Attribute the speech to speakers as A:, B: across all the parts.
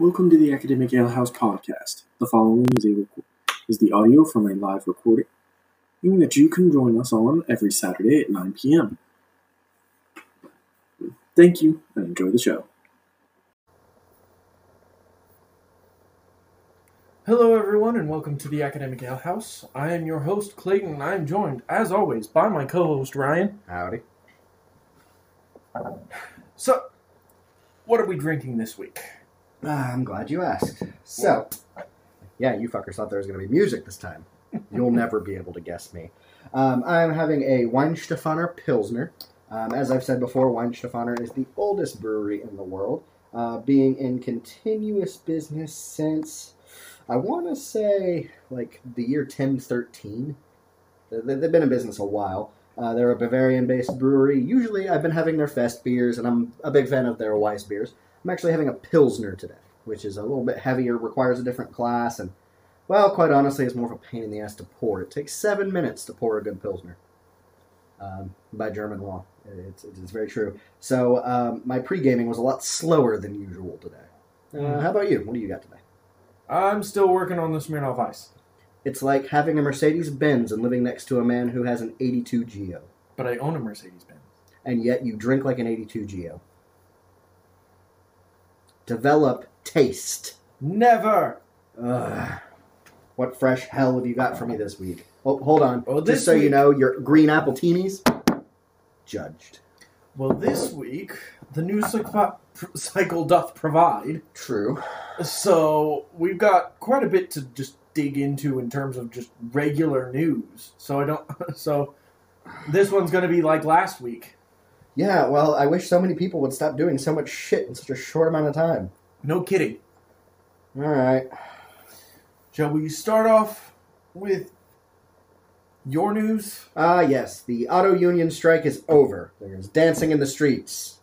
A: Welcome to the Academic Ale House podcast. The following is, a reco- is the audio from a live recording meaning that you can join us on every Saturday at 9 p.m. Thank you and enjoy the show.
B: Hello, everyone, and welcome to the Academic Ale House. I am your host, Clayton, and I am joined, as always, by my co host, Ryan.
C: Howdy.
B: So, what are we drinking this week?
C: I'm glad you asked. So, yeah, you fuckers thought there was going to be music this time. You'll never be able to guess me. Um, I'm having a Weihenstephaner Pilsner. Um, as I've said before, Weihenstephaner is the oldest brewery in the world, uh, being in continuous business since, I want to say, like the year 1013. They- They've been in business a while. Uh, they're a Bavarian based brewery. Usually, I've been having their Fest beers, and I'm a big fan of their Weiss beers. I'm actually having a Pilsner today, which is a little bit heavier, requires a different class, and, well, quite honestly, it's more of a pain in the ass to pour. It takes seven minutes to pour a good Pilsner um, by German law. It's, it's very true. So, um, my pre gaming was a lot slower than usual today. Uh,
B: Mm.
C: how about you? What do you got today?
B: I'm still working on the Smirnoff Ice,
C: It's like having a Mercedes Benz and living next to a man who has an 82 Geo,
B: but I own a Mercedes Benz.
C: and yet you drink like an 82 Geo. Develop taste.
B: Never!
C: Ugh. What fresh hell have you got for me this week? Oh, hold on.
B: Well,
C: Just so you know, your green apple teenies judged.
B: Well, this week, the news cycle cycle doth provide,
C: True.
B: so we've got quite a bit to just dig into in terms of just regular news. So I don't. So this one's going to be like last week.
C: Yeah. Well, I wish so many people would stop doing so much shit in such a short amount of time.
B: No kidding.
C: All right.
B: Shall we start off with your news?
C: Ah, yes. The auto union strike is over. There's dancing in the streets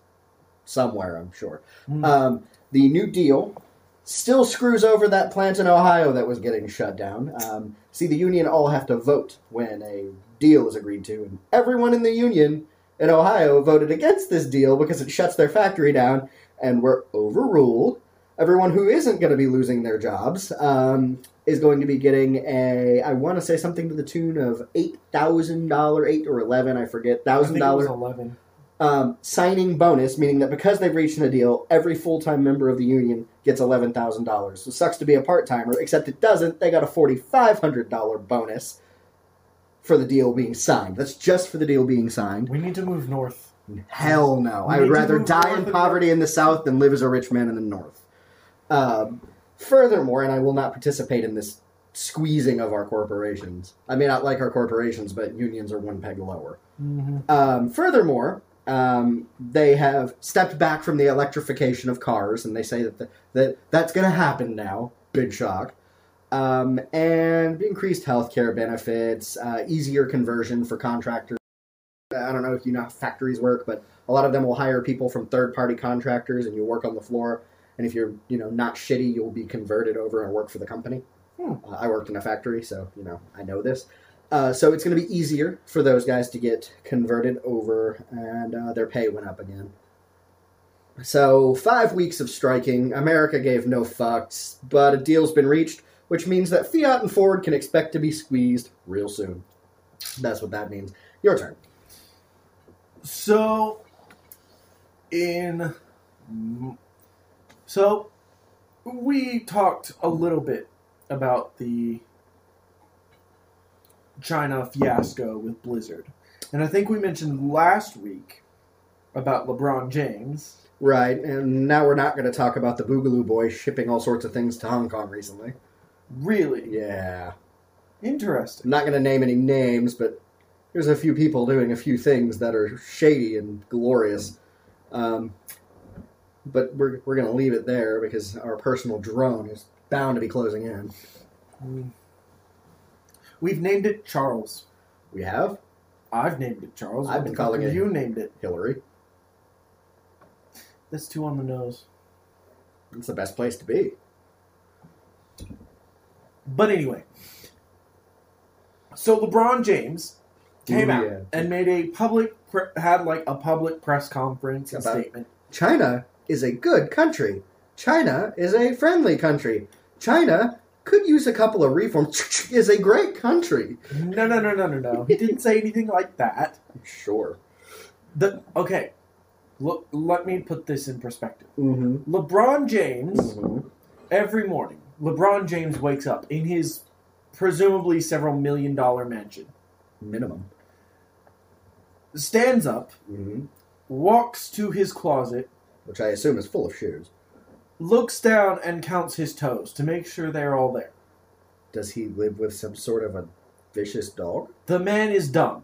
C: somewhere. I'm sure.
B: Hmm.
C: Um, the New Deal still screws over that plant in Ohio that was getting shut down. Um, see, the union all have to vote when a deal is agreed to, and everyone in the union in Ohio voted against this deal because it shuts their factory down, and were overruled. Everyone who isn't going to be losing their jobs um, is going to be getting a, I want to say something to the tune of eight thousand dollar, eight or eleven, I forget,
B: I
C: thousand
B: think it was
C: dollar
B: eleven.
C: um, signing bonus, meaning that because they've reached a deal, every full time member of the union gets eleven thousand dollars. So it sucks to be a part timer, except it doesn't. They got a forty five hundred dollar bonus for the deal being signed. That's just for the deal being signed.
B: We need to move north.
C: Hell no!
B: We
C: I would rather die in poverty in the south than live as a rich man in the north. Um, furthermore, and I will not participate in this squeezing of our corporations. I may not like our corporations, but unions are one peg lower.
B: Mm-hmm.
C: Um, furthermore, um, they have stepped back from the electrification of cars, and they say that the, that that's going to happen now. Big shock. Um, and increased healthcare benefits, uh, easier conversion for contractors. I don't know if you know how factories work, but a lot of them will hire people from third-party contractors, and you work on the floor. And if you're, you know, not shitty, you'll be converted over and work for the company.
B: Hmm.
C: Uh, I worked in a factory, so you know I know this. Uh, so it's going to be easier for those guys to get converted over, and uh, their pay went up again. So five weeks of striking, America gave no fucks, but a deal's been reached, which means that Fiat and Ford can expect to be squeezed real soon. That's what that means. Your turn.
B: So, in so we talked a little bit about the China fiasco with Blizzard, and I think we mentioned last week about LeBron James.
C: Right, and now we're not going to talk about the Boogaloo Boy shipping all sorts of things to Hong Kong recently.
B: Really
C: Yeah. I'm
B: interesting.
C: not going to name any names, but there's a few people doing a few things that are shady and glorious. Um, but we're, we're going to leave it there because our personal drone is bound to be closing in.
B: Mm. We've named it Charles.
C: We have
B: I've named it Charles.
C: I've been calling it-
B: You named it.
C: Hillary.
B: That's two on the nose.
C: It's the best place to be.
B: But anyway, so LeBron James came
C: Ooh,
B: out and made a public pre- had like a public press conference and
C: About-
B: statement.
C: China is a good country. China is a friendly country. China could use a couple of reforms. is a great country.
B: No, no, no, no, no, no. He didn't say anything like that.
C: Sure.
B: The okay. Look, let me put this in perspective.
C: Mm-hmm.
B: LeBron James
C: Mm-hmm.
B: every morning. LeBron James wakes up in his presumably several million dollar mansion,
C: Minimum.
B: stands up,
C: Mm-hmm.
B: walks to his closet,
C: Which I assume is full of shoes.
B: looks down and counts his toes to make sure they're all there.
C: Does he live with some sort of a vicious dog?
B: The man is dumb.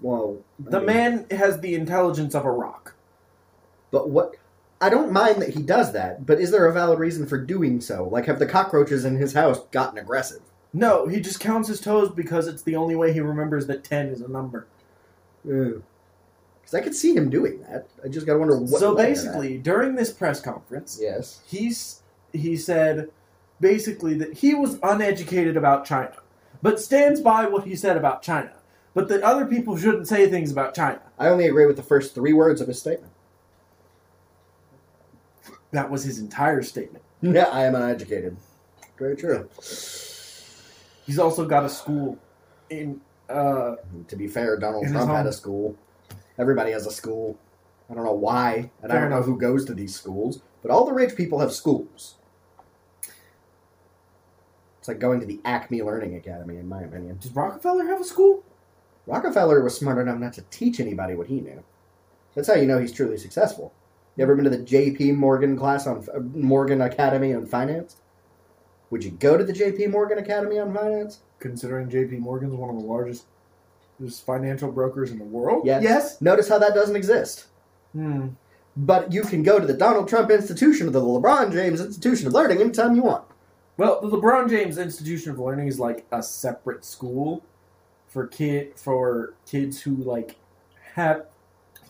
C: Well, I
B: The
C: mean-
B: man has the intelligence of a rock.
C: But what? I don't mind that he does that, but is there a valid reason for doing so? Like, have the cockroaches in his house gotten aggressive?
B: No, he just counts his toes because it's the only way he remembers that 10 is a number.
C: Because I could see him doing that. I just gotta wonder what.
B: so basically, during this press conference,
C: yes.
B: he's he said basically that he was uneducated about China, but stands by what he said about China, but that other people shouldn't say things about China.
C: I only agree with the first three words of his statement.
B: That was his entire statement.
C: Yeah, I am uneducated. Very true.
B: He's also got a school in uh
C: To be fair, Donald
B: In his
C: Trump had
B: home.
C: a school. Everybody has a school. I don't know why, and I
B: Fair
C: don't know
B: enough.
C: who goes to these schools, but all the rich people have schools. It's like going to the Acme Learning Academy, in my opinion.
B: Does Rockefeller have a school?
C: Rockefeller was smart enough not to teach anybody what he knew. That's how you know he's truly successful. You ever been to the J.P. Morgan class on uh, Morgan Academy on finance? Would you go to the J.P. Morgan Academy on finance?
B: Considering J.P. Morgan's one of the largest financial brokers in the world.
C: Yes.
B: Yes.
C: Notice how that doesn't exist.
B: Hmm.
C: But you can go to the Donald Trump Institution or the LeBron James Institution of Learning anytime you want.
B: Well, the LeBron James Institution of Learning is like a separate school for kid for kids who like have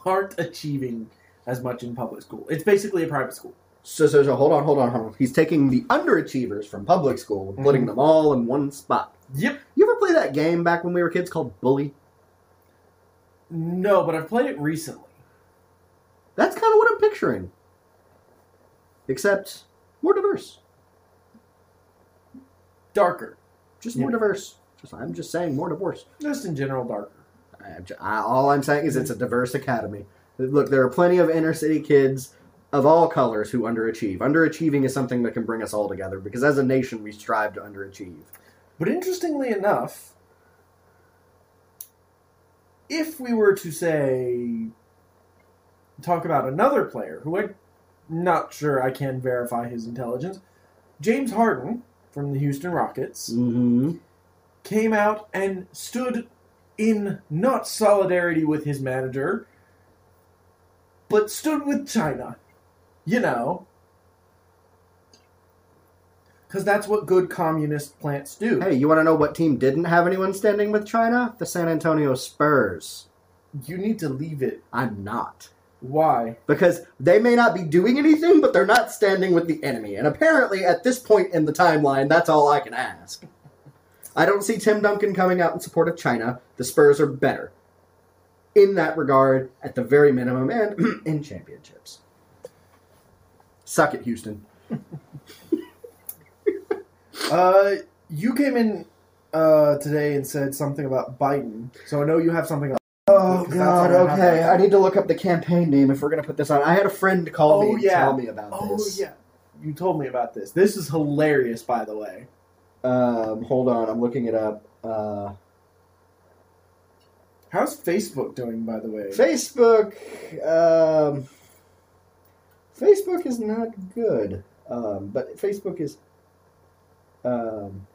B: aren't achieving as much in public school. It's basically a private school.
C: So, so, so, hold on, hold on, hold on. He's taking the underachievers from public school and putting
B: Mhm.
C: them all in one spot.
B: Yep.
C: You ever play that game back when we were kids called Bully?
B: No, but I've played it recently.
C: That's kind of what I'm picturing. Except more diverse.
B: Darker.
C: Just more
B: Yeah.
C: diverse. Just, I'm just saying more diverse.
B: Just in general darker.
C: I, I- all I'm saying is it's a diverse academy. Look, there are plenty of inner city kids of all colors who underachieve. Underachieving is something that can bring us all together because as a nation we strive to underachieve.
B: But interestingly enough, if we were to say talk about another player who I'm not sure I can verify his intelligence, James Harden from the Houston Rockets
C: Mm-hmm.
B: came out and stood in not solidarity with his manager, but stood with China. You know. Because that's what good communist plants do.
C: Hey, you want to know what team didn't have anyone standing with China? The San Antonio Spurs.
B: You need to leave it.
C: I'm not.
B: Why?
C: Because they may not be doing anything, but they're not standing with the enemy. And apparently, at this point in the timeline, that's all I can ask. I don't see Tim Duncan coming out in support of China. The Spurs are better. In that regard, at the very minimum, and in championships. Suck it, Houston.
B: Uh, you came in uh, today and said something about Biden, so I know you have something.
C: Oh God!
B: all I have
C: Okay. I need to look up the campaign name if we're gonna put this on. I had a friend call me
B: Oh,
C: and
B: yeah.
C: tell me about
B: Oh
C: this.
B: Oh yeah, you told me about this. This is hilarious, by the way.
C: Um, hold on, I'm looking it up. Uh,
B: How's Facebook doing, by the way?
C: Facebook. Um, Facebook is not good, um, but Facebook is. Um,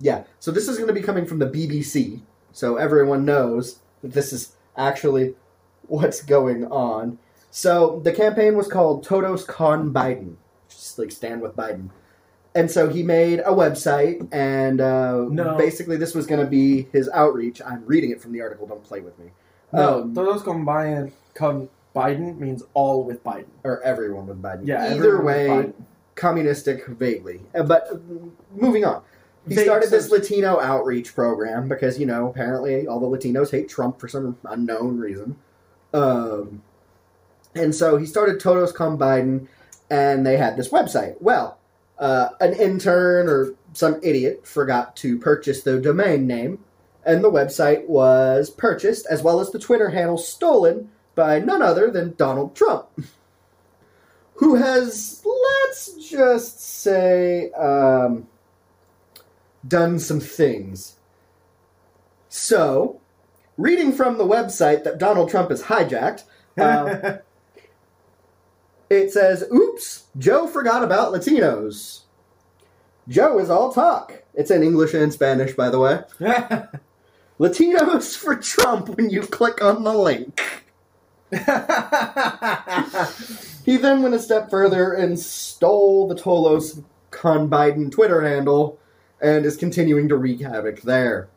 C: yeah, so this is going to be coming from the BBC, so everyone knows that this is actually what's going on. So the campaign was called Todos con Biden, just like stand with Biden. And so he made a website, and uh,
B: No.
C: basically this was going to be his outreach. I'm reading it from the article. Don't play with me.
B: no,
C: Um,
B: todos con Biden, con Biden means all with Biden.
C: or everyone with Biden.
B: Yeah,
C: Either
B: everyone with
C: way,
B: Biden.
C: communistic vaguely. Uh, But uh, moving on. He
B: Vague
C: started this
B: sense.
C: Latino outreach program because, you know, apparently all the Latinos hate Trump for some unknown reason. Um, And so he started Todos con Biden, and they had this website. Well, uh, an intern or some idiot forgot to purchase the domain name, and the website was purchased, as well as the Twitter handle stolen by none other than Donald Trump, who has, let's just say, um, done some things. So, reading from the website that Donald Trump has hijacked, uh, it says, Oops, Joe forgot about Latinos. Joe is all talk. It's in English and Spanish, by the way. Latinos for Trump when you click on the link. He then went a step further and stole the Todos Con Biden Twitter handle and is continuing to wreak havoc there.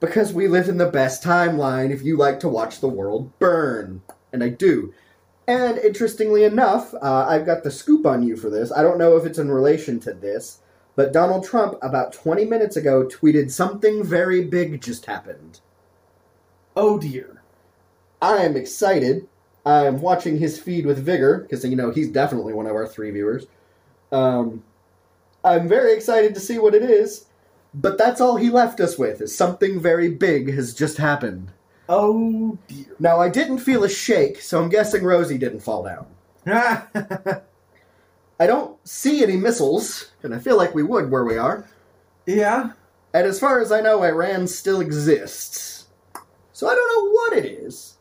C: Because we live in the best timeline if you like to watch the world burn. And I do. And interestingly enough, uh, I've got the scoop on you for this. I don't know if it's in relation to this, but Donald Trump, about 20 minutes ago, tweeted something very big just happened.
B: oh dear.
C: I am excited. I'm watching his feed with vigor because you know he's definitely one of our three viewers. Um, I'm very excited to see what it is, but that's all he left us with is something very big has just happened.
B: Oh dear.
C: Now I didn't feel a shake, so I'm guessing Rosie didn't fall down. I don't see any missiles, and I feel like we would where we are.
B: yeah.
C: And as far as I know, Iran still exists. So I don't know what it is.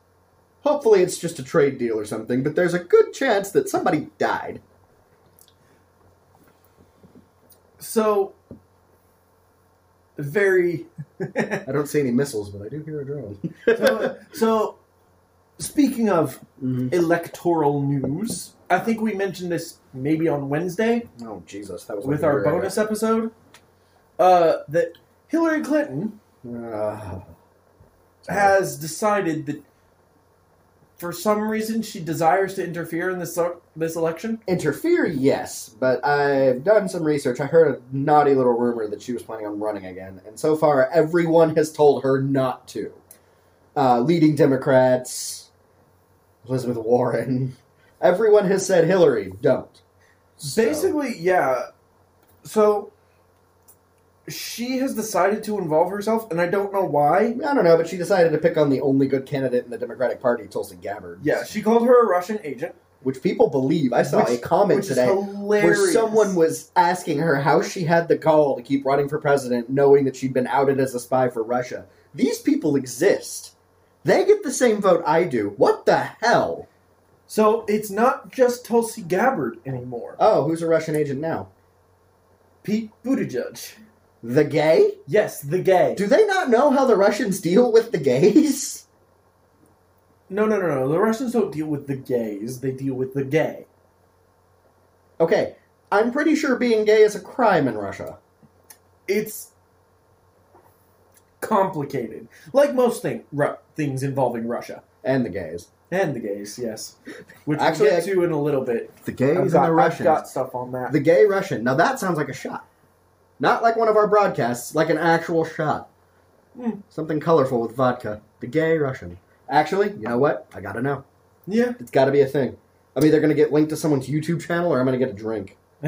C: Hopefully, it's just a trade deal or something, but there's a good chance that somebody died.
B: So very
C: I don't see any missiles, but I do hear a drone.
B: so, so speaking of
C: Mhm.
B: electoral news, I think we mentioned this maybe on Wednesday
C: Oh, Jesus. That was
B: with our bonus episode. Uh, that Hillary Clinton
C: Ah.
B: has decided that for some reason she desires to interfere in this this election.
C: Interfere, yes, but I've done some research. I heard a naughty little rumor that she was planning on running again, and so far everyone has told her not to. Uh, leading Democrats, Elizabeth Warren, everyone has said Hillary, don't. So-
B: Basically, yeah. So she has decided to involve herself, and I don't know why.
C: I don't know, but she decided to pick on the only good candidate in the Democratic Party, Tulsi Gabbard.
B: Yeah, she called her a Russian agent.
C: which people believe. I saw
B: which,
C: a comment today where someone was asking her how she had the gall to keep running for president, knowing that she'd been outed as a spy for Russia. These people exist. They get the same vote I do. What the hell?
B: So it's not just Tulsi Gabbard anymore.
C: Oh, who's a Russian agent now?
B: Pete Buttigieg.
C: The gay?
B: Yes, the gay.
C: Do they not know how the Russians deal with the gays?
B: No, no, no, no. The Russians don't deal with the gays. They deal with the gay.
C: Okay, I'm pretty sure being gay is a crime in Russia.
B: It's complicated, like most thing, ru- things involving Russia
C: And the gays.
B: and the gays. Yes, which
C: Actually,
B: we'll get
C: I-
B: to in a little bit.
C: The gays
B: I've
C: and
B: got,
C: the
B: I've
C: Russians.
B: got stuff on that.
C: The gay Russian. Now that sounds like a shot. Not like one of our broadcasts, like an actual shot.
B: Hmm.
C: Something colorful with vodka. The gay Russian. Actually, you know what? I gotta know.
B: yeah.
C: It's gotta be a thing. I'm either gonna get linked to someone's YouTube channel or I'm gonna get a drink.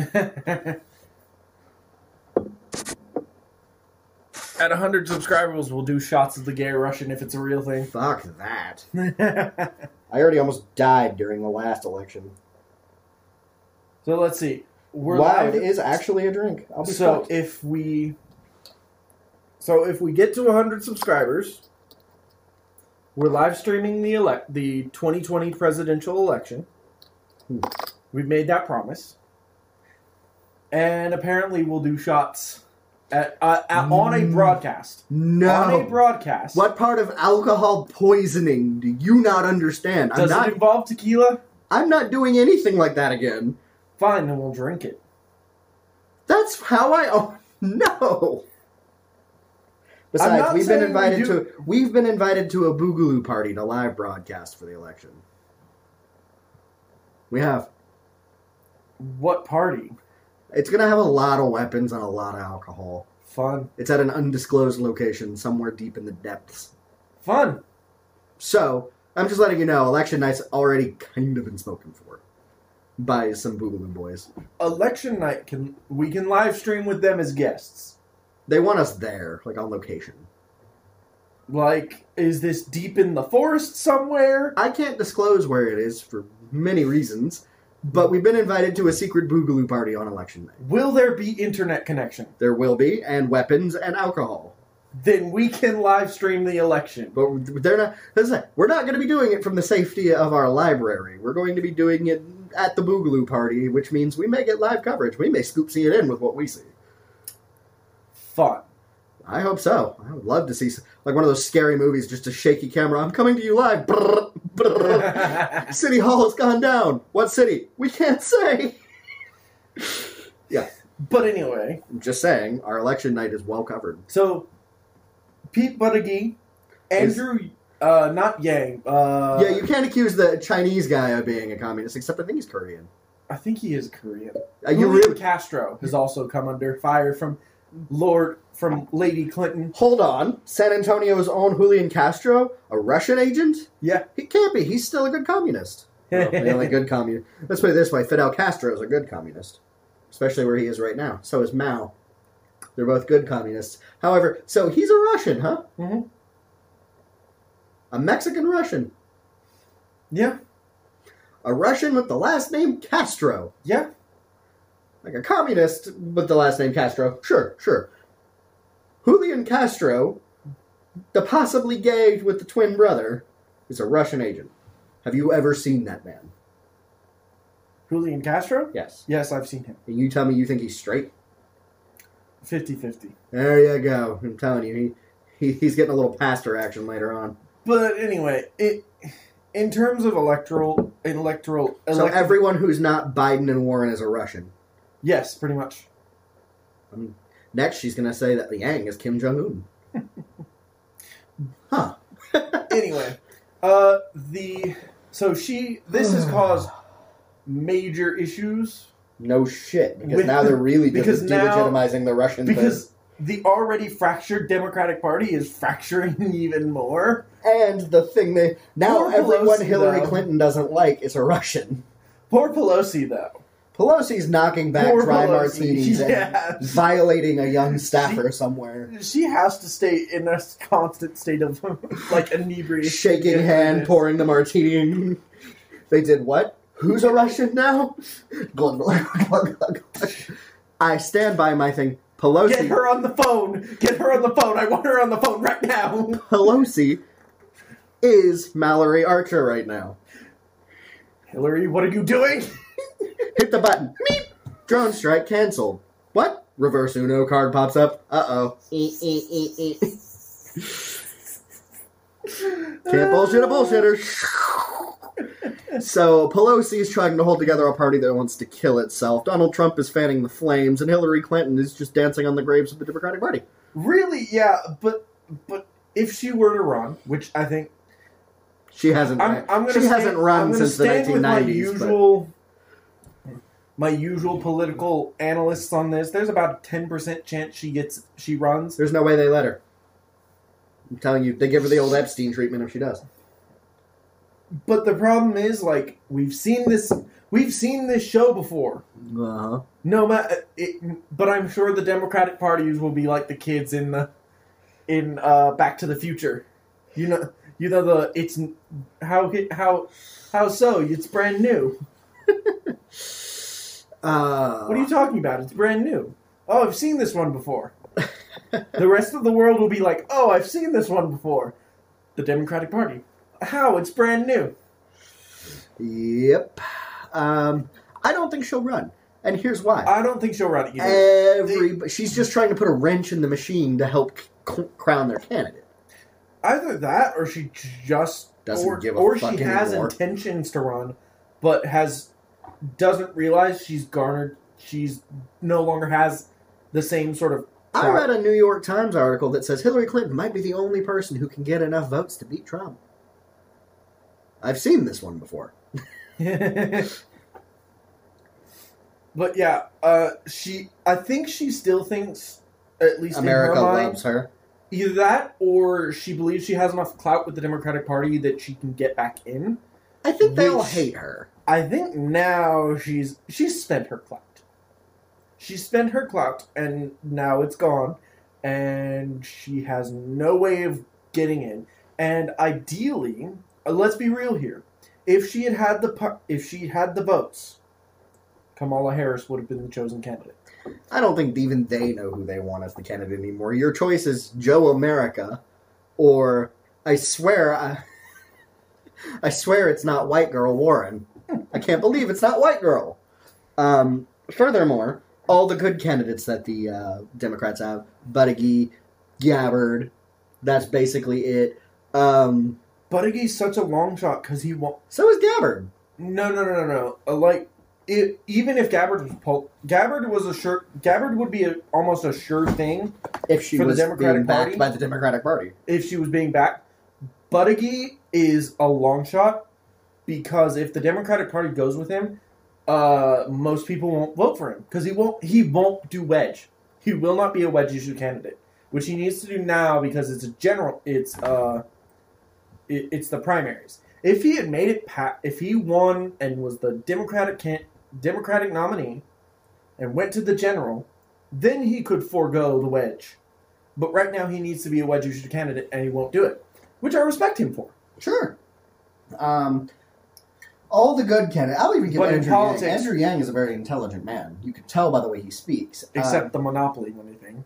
B: At 100 subscribers, we'll do shots of the gay Russian if it's a real thing.
C: Fuck that. I already almost died during the last election.
B: so let's see. We're live.
C: it is actually a drink. I'll be
B: so
C: stoked.
B: if we so if we get to 100 subscribers we're live streaming the elect the 2020 presidential election
C: Hmm.
B: we've made that promise and apparently we'll do shots at, uh, at on a
C: Mm.
B: broadcast
C: No.
B: on a broadcast
C: what part of alcohol poisoning do you not understand? I'm
B: does
C: not
B: it involve tequila
C: I'm not doing anything like that again.
B: Fine then we'll drink it
C: That's how I. Oh no. Besides, we've been invited
B: you-
C: to we've been invited to a boogaloo party to live broadcast for the election. We have.
B: what party
C: It's gonna have a lot of weapons and a lot of alcohol.
B: fun
C: It's at an undisclosed location somewhere deep in the depths.
B: fun
C: So, I'm just letting you know, election night's already kind of been spoken for by some Boogaloo boys.
B: Election night can we can live stream with them as guests.
C: They want us there, like on location.
B: Like, is this deep in the forest somewhere?
C: I can't disclose where it is for many reasons, but we've been invited to a secret Boogaloo party on election night.
B: Will there be internet connection?
C: There will be, and weapons and alcohol.
B: Then we can live stream the election.
C: But they're not. We're not going to be doing it from the safety of our library. We're going to be doing it at the Boogaloo party, which means we may get live coverage. We may scoop see it in with what we see.
B: Fun.
C: I hope so. I would love to see like one of those scary movies, just a shaky camera. I'm coming to you live. Brrr, brrr. city Hall has gone down. What city? We can't say. Yeah.
B: But anyway,
C: I'm just saying, our election night is well covered.
B: so Pete Buttigieg, Andrew, uh, not Yang. Uh,
C: yeah, you can't accuse the Chinese guy of being a communist, except I think he's Korean.
B: I think he is Korean.
C: Uh, you
B: Julian
C: really
B: Castro has also come under fire from Lord from Lady Clinton.
C: hold on. San Antonio's own Julian Castro, a Russian agent?
B: Yeah.
C: He can't be. He's still a good communist. Well, the only good communist. Let's put it this way: Fidel Castro is a good communist, especially where he is right now. So is Mao. They're both good communists. However, so he's a Russian, huh?
B: Mhm.
C: A Mexican Russian,
B: Yeah,
C: a Russian with the last name Castro,
B: yeah.
C: like a communist with the last name Castro. Sure, sure. Julian Castro, the possibly gay with the twin brother, is a Russian agent. Have you ever seen that man?
B: Julian Castro?
C: Yes.
B: Yes, I've seen him.
C: And you tell me you think he's straight?
B: 50 50.
C: There you go. I'm telling you, he, he he's getting a little pastor action later on.
B: But anyway, it in terms of electoral electoral
C: So
B: elect-
C: everyone who's not Biden and Warren is a Russian.
B: yes, pretty much.
C: Next, she's gonna say that Yang is Kim Jong Un. huh?
B: Anyway, uh the so she this has caused major issues
C: No shit, because
B: With-
C: now they're really just
B: because now-
C: delegitimizing the Russian
B: because
C: thing.
B: The already fractured Democratic Party is fracturing even more.
C: And the thing they now
B: Poor
C: everyone
B: Pelosi,
C: Hillary
B: though.
C: Clinton doesn't like is a Russian.
B: Poor Pelosi though.
C: Pelosi's knocking back
B: Poor
C: dry
B: Pelosi.
C: martinis
B: Yeah.
C: and violating a young staffer somewhere.
B: She has to stay in a constant state of like inebriation.
C: shaking hand, pouring the martini. They did what? Who's a Russian now? Glug, glug, glug, glug, glug. I stand by my thing. Pelosi.
B: Get her on the phone. Get her on the phone. I want her on the phone right now.
C: Pelosi is Mallory Archer right now.
B: Hillary, what are you doing?
C: Hit the button. Meep. Drone strike canceled. What? Reverse Uno card pops up. Uh oh. Can't bullshit a bullshitter. So Pelosi is trying to hold together a party that wants to kill itself. Donald Trump is fanning the flames, and Hillary Clinton is just dancing on the graves of the Democratic Party.
B: Really? Yeah, but but if she were to run, which I think
C: She hasn't.
B: I'm, I'm
C: she
B: stand,
C: hasn't run since the
B: stand with my
C: 1990s. but-
B: usual my usual political analysts on this. There's about a ten percent chance she gets she runs.
C: There's no way they let her. I'm telling you, they give her the old Epstein treatment if she does.
B: But the problem is, like we've seen this, we've seen this show before.
C: Uh huh.
B: No matter, but I'm sure the Democratic parties will be like the kids in the in uh, Back to the Future. You know, you know the it's how how how so? It's brand new.
C: Uh,
B: What are you talking about? It's brand new. Oh, I've seen this one before. the rest of the world will be like, oh, I've seen this one before. The Democratic Party. How? It's brand new.
C: Yep. Um, I don't think she'll run, and here's why.
B: I don't think she'll run either.
C: Every she's just trying to put a wrench in the machine to help c- crown their candidate.
B: Either that, or she just
C: Doesn't
B: or,
C: give a
B: or
C: fuck
B: she has
C: anymore.
B: intentions to run, but has doesn't realize she's garnered. She's no longer has the same sort of.
C: I read a New York Times article that says Hillary Clinton might be the only person who can get enough votes to beat Trump. I've seen this one before.
B: but yeah, uh, she. I think she still thinks, at least
C: America
B: in her mind,
C: loves her.
B: Either that, or she believes she has enough clout with the Democratic Party that she can get back in.
C: I think they all hate her.
B: I think now she's she's spent her clout. She spent her clout, and now it's gone, and she has no way of getting in. And ideally, let's be real here: if she had had the if she had the votes, Kamala Harris would have been the chosen candidate.
C: I don't think even they know who they want as the candidate anymore. Your choice is Joe America, or I swear, I, I swear it's not white girl Warren. I can't believe it's not white girl. Um, furthermore, all the good candidates that the uh, Democrats have, Buttigieg, Gabbard, that's basically it. Um,
B: Buttigieg's such a long shot because he won't.
C: so is Gabbard.
B: No, no, no, no, no. Uh, like, it, even if Gabbard was pol- Gabbard was a sure Gabbard would be a, almost a sure thing
C: If she
B: For the
C: was
B: Democratic
C: being backed
B: Party?
C: by the Democratic Party.
B: if she was being backed. Buttigieg is a long shot because if the Democratic Party goes with him, uh, most people won't vote for him because he won't. He won't do wedge. He will not be a wedge issue candidate, which he needs to do now because it's a general. It's uh, it's the primaries. If he had made it, pa- if he won and was the Democratic can- Democratic nominee, and went to the general, then he could forego the wedge. But right now, he needs to be a wedge issue candidate, and he won't do it, which I respect him for.
C: Sure. Um, all the good candidates. I'll even give
B: But
C: Andrew
B: politics-
C: Yang. Andrew Yang is a very intelligent man. You can tell by the way he speaks.
B: Except
C: Um,
B: the monopoly money thing.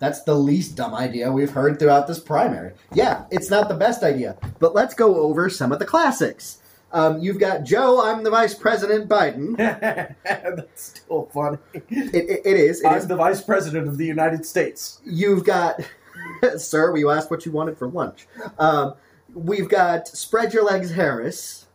C: That's the least dumb idea we've heard throughout this primary. Yeah, it's not the best idea, but let's go over some of the classics. Um, you've got Joe. I'm the Vice President Biden.
B: That's still funny.
C: It, it, it is. It
B: I'm
C: is.
B: the vice president of the United States.
C: You've got, sir. we asked what you wanted for lunch. Um, we've got spread your legs, Harris.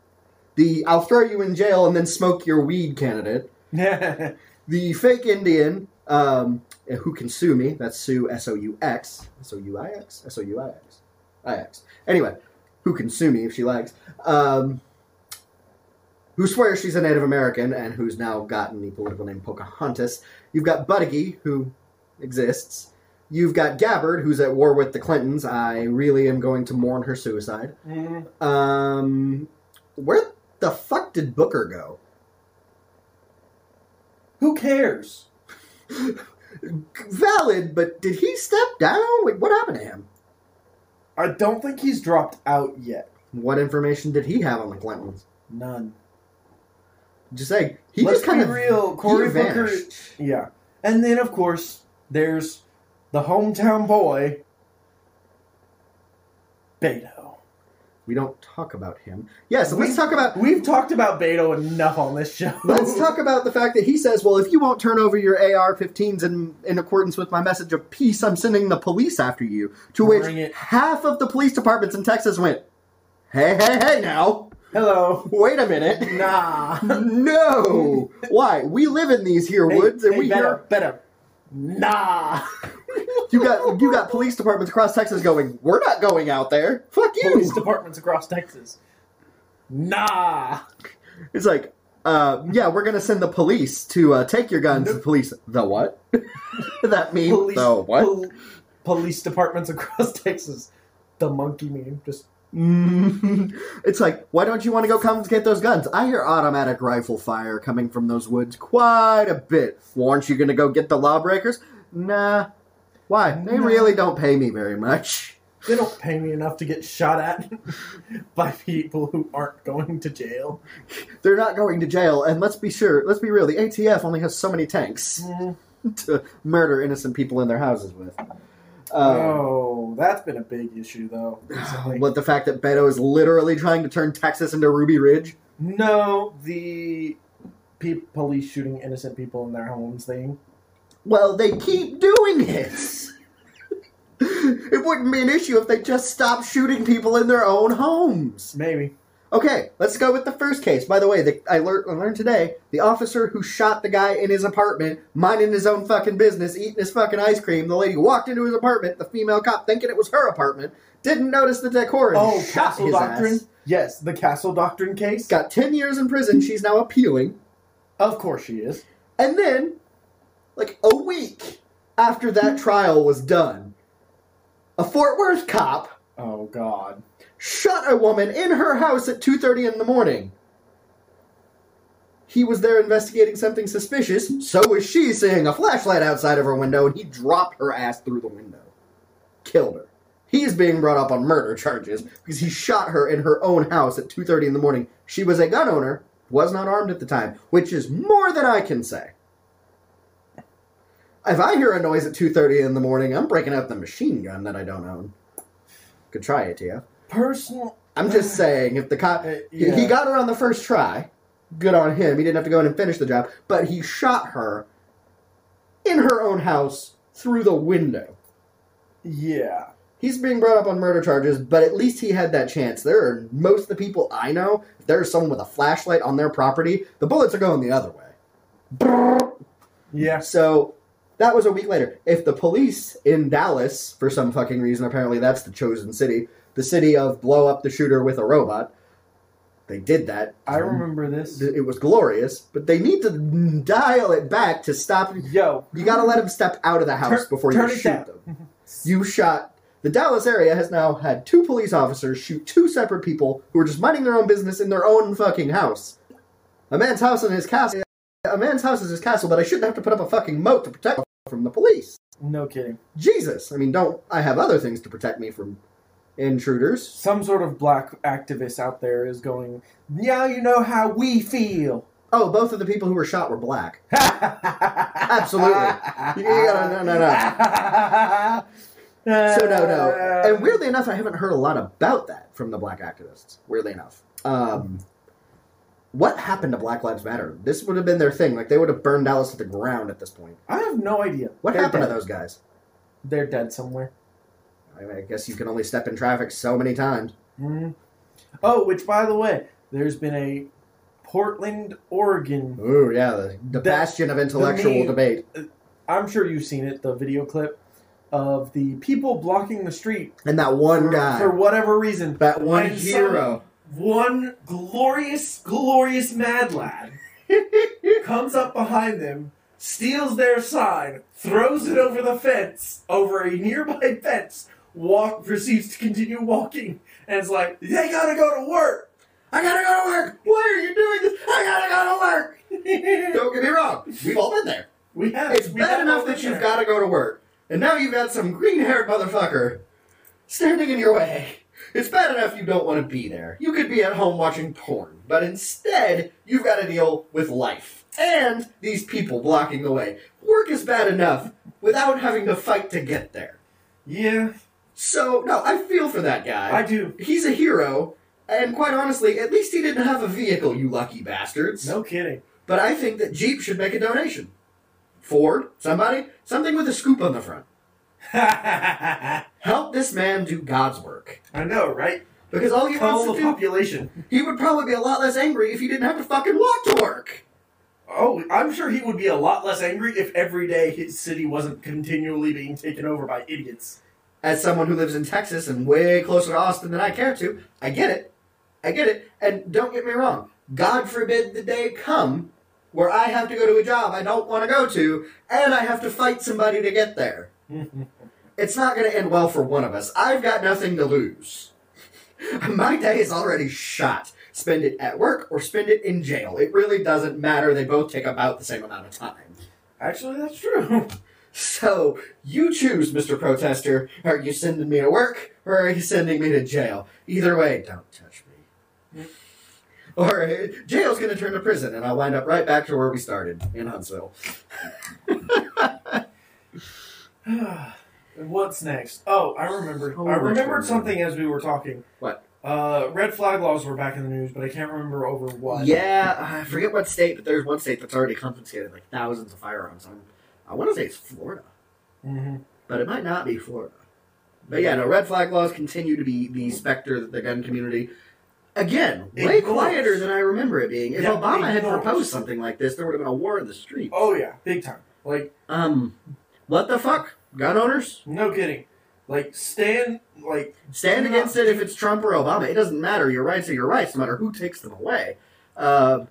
C: The I'll throw you in jail and then smoke your weed candidate. the fake Indian um, who can sue me. That's sue S O U X S O U I X S O U I X I X. Anyway, who can sue me if she likes. Um, who swears she's a Native American and who's now gotten the political name Pocahontas. You've got Buttigieg, who exists. You've got Gabbard, who's at war with the Clintons. I really am going to mourn her suicide.
B: Mm,
C: Um, where the fuck did Booker go?
B: Who cares?
C: Valid, but did he step down? Like, what happened to him?
B: I don't think he's dropped out yet.
C: What information did he have on the Clintons?
B: None.
C: Just say he
B: Let's
C: just kind of
B: real. Cory Booker. Yeah, and then of course there's the hometown boy, Beto.
C: We don't talk about him. Yeah, so let's talk about
B: We've talked about Beto enough on this show.
C: let's talk about the fact that he says, "Well, if you won't turn over your AR-15s in in accordance with my message of peace, I'm sending the police after you." To which
B: it.
C: half of the police departments in Texas went, "Hey, hey, hey! Now,
B: Hello.
C: wait a minute."
B: Nah.
C: no. Why? We live in these here
B: Hey,
C: woods, and
B: hey,
C: we
B: Beto,
C: hear
B: Beto. Nah.
C: you got you got police departments across Texas going, "We're not going out there. Fuck you."
B: Police departments across Texas. Nah.
C: It's like, uh, yeah, we're gonna send the police to uh, take your guns. The police, the what? that mean
B: Police,
C: the what?
B: pol- police departments across Texas. The monkey meme. Just.
C: it's like, why don't you want to go confiscate those guns? I hear automatic rifle fire coming from those woods quite a bit. Well, aren't you gonna go get the lawbreakers? Nah. Why? They
B: No.
C: really don't pay me very much.
B: they don't pay me enough to get shot at by people who aren't going to jail.
C: They're not going to jail, and let's be sure, let's be real, the ATF only has so many tanks
B: Mm.
C: to murder innocent people in their houses with. Um,
B: oh, that's been a big issue though. Recently.
C: What the fact that Beto is literally trying to turn Texas into Ruby Ridge?
B: No, the pe- police shooting innocent people in their homes thing.
C: Well, they keep doing it. it wouldn't be an issue if they just stopped shooting people in their own homes.
B: Maybe.
C: Okay, let's go with the first case. By the way, the, I, lear- I learned today the officer who shot the guy in his apartment, minding his own fucking business, eating his fucking ice cream. The lady walked into his apartment, the female cop, thinking it was her apartment, didn't notice the decor and
B: Oh,
C: shot
B: Castle
C: his
B: Doctrine?
C: ass.
B: Yes, the Castle Doctrine case.
C: Got 10 years in prison. She's now appealing.
B: Of course she is.
C: And then, like a week after that trial was done, a Fort Worth cop
B: Oh God.
C: Shot a woman in her house at 2:30 in the morning. He was there investigating something suspicious, so was she seeing a flashlight outside of her window and he dropped her ass through the window. Killed her. He is being brought up on murder charges because he shot her in her own house at 2:30 in the morning. She was a gun owner, was not armed at the time, which is more than I can say. If I hear a noise at 2:30 in the morning, I'm breaking out the machine gun that I don't own. Could try it, yeah.
B: Personal.
C: I'm just saying, if the cop
B: Uh,
C: he-
B: yeah.
C: he got her on the first try, good on him. He didn't have to go in and finish the job, but he shot her in her own house through the window.
B: Yeah.
C: He's being brought up on murder charges, but at least he had that chance. There are most of the people I know. If there's someone with a flashlight on their property, the bullets are going the other way.
B: Yeah.
C: So that was a week later. If the police in Dallas, for some fucking reason, apparently that's the chosen city, the city of blow up the shooter with a robot, they did that.
B: I remember this.
C: It was glorious, but they need to dial it back to stop.
B: Yo.
C: You got to let them step out of the house
B: Turn-
C: before you shoot them. Mm-hmm. You shot. The Dallas area has now had two police officers shoot two separate people who were just minding their own business in their own fucking house. A man's house and his castle. A man's house is his castle, but I shouldn't have to put up a fucking moat to protect from the police.
B: No kidding.
C: Jesus. I mean, don't I have other things to protect me from intruders?
B: Some sort of black activist out there is going. Now you know how we feel.
C: Oh, both of the people who were shot were black.
B: Absolutely.
C: You gotta- no, no,
B: no.
C: So no, no. And weirdly enough, I haven't heard a lot about that from the black activists. Weirdly enough, um, what happened to Black Lives Matter? This would have been their thing. Like they would have burned Dallas to the ground at this point.
B: I have no idea.
C: What
B: They're
C: happened
B: dead.
C: to those guys?
B: They're dead somewhere.
C: I, mean, I guess you can only step in traffic so many times.
B: Mhm. Oh, which by the way, there's been a Portland, Oregon.
C: Ooh, yeah, the, the bastion of intellectual debate.
B: I'm sure you've seen it. The video clip of the people blocking the street
C: And that one
B: for,
C: guy,
B: for whatever reason.
C: that one
D: And some-
C: hero.
D: One glorious, glorious mad lad comes up behind them, steals their sign, throws it over the fence, over a nearby fence, walk proceeds to continue walking, and it's like, they gotta go to work.
C: I gotta go to work. Why are you doing this? I gotta go to work. Don't get me wrong. We've all been there.
D: we have
C: It's
D: we
C: bad
D: have
C: enough that you've got to go to work, and now you've got some green-haired motherfucker standing in your way. It's bad enough you don't want to be there. You could be at home watching porn, but instead you've got to deal with life and these people blocking the way. Work is bad enough without having to fight to get there.
D: Yeah,
C: So no, I feel for that guy.
D: I do.
C: He's a hero, and quite honestly, at least he didn't have a vehicle, you lucky bastards.
D: No kidding.
C: But I think that Jeep should make a donation. Ford, somebody, something with a scoop on the front. Help this man do God's work.
D: I know, right?
C: Because all he
D: Call
C: wants
D: the
C: to do,
D: population.
C: he would probably be a lot less angry if he didn't have to fucking walk to work.
D: Oh, I'm sure he would be a lot less angry if every day his city wasn't continually being taken over by idiots.
C: As someone who lives in Texas and way closer to Austin than I care to, I get it. I get it. And don't get me wrong. God forbid the day come where I have to go to a job I don't want to go to and I have to fight somebody to get there. It's not going to end well for one of us. I've got nothing to lose. My day is already shot. Spend it at work or spend it in jail. It really doesn't matter. They both take about the same amount of time.
D: Actually, that's true.
C: So, you choose, Mr. Protester. Are you sending me to work or are you sending me to jail? Either way, don't touch me. Or uh, jail's going to turn to prison and I'll wind up right back to where we started in Huntsville.
D: What's next? Oh, I remember. I remembered something as we were talking.
C: What?
D: Uh, red flag laws were back in the news, but I can't remember over what.
C: Yeah, I forget what state, but there's one state that's already confiscated like thousands of firearms. I'm, I want to say it's Florida,
D: hmm
C: but it might not be Florida. But yeah, no, red flag laws continue to be the specter that the gun community. Again, way quieter than I remember it being. If
D: Yeah,
C: Obama had proposed something like this, there would have been a war in the street.
D: Oh yeah, big time. Like
C: Um, what the fuck? Gun owners?
D: no kidding. Like stand like
C: Stand against it if it's Trump or Obama. It doesn't matter. Your rights are your rights, no matter who takes them away. Uh,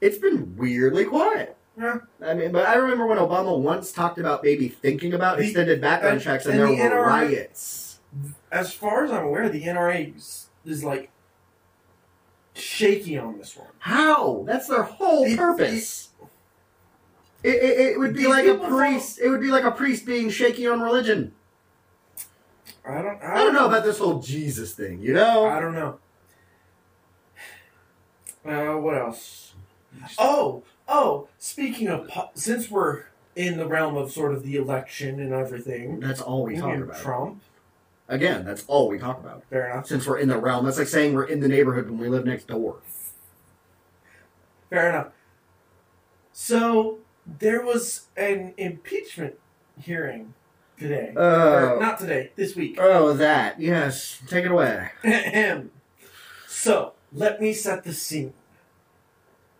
C: it's been weirdly quiet.
B: Yeah.
C: I mean, but I remember when Obama once talked about maybe thinking about
B: The-
C: extended background checks, and,
B: and
C: there
B: the
C: were
B: NRA
C: riots.
B: As far as I'm aware, the NRA is, is like shaky on this one.
C: How? That's their whole
B: It-
C: purpose. It, it, it would be like a priest. It would be like a priest being shaky on religion.
B: I don't. I,
C: I don't know about this whole Jesus thing. You know?
B: I don't know. Uh, what else? Oh, oh. Speaking of, po- since we're in the realm of sort of the election and everything,
C: That's all we talk about.
B: Trump.
C: Again, that's all we talk about.
B: Fair enough.
C: Since we're in the realm, that's like saying we're in the neighborhood when we live next door.
B: Fair enough. So there was an impeachment hearing today. Or
C: Oh,
B: not today. This week.
C: oh, that yes. Take it away.
B: So let me set the scene.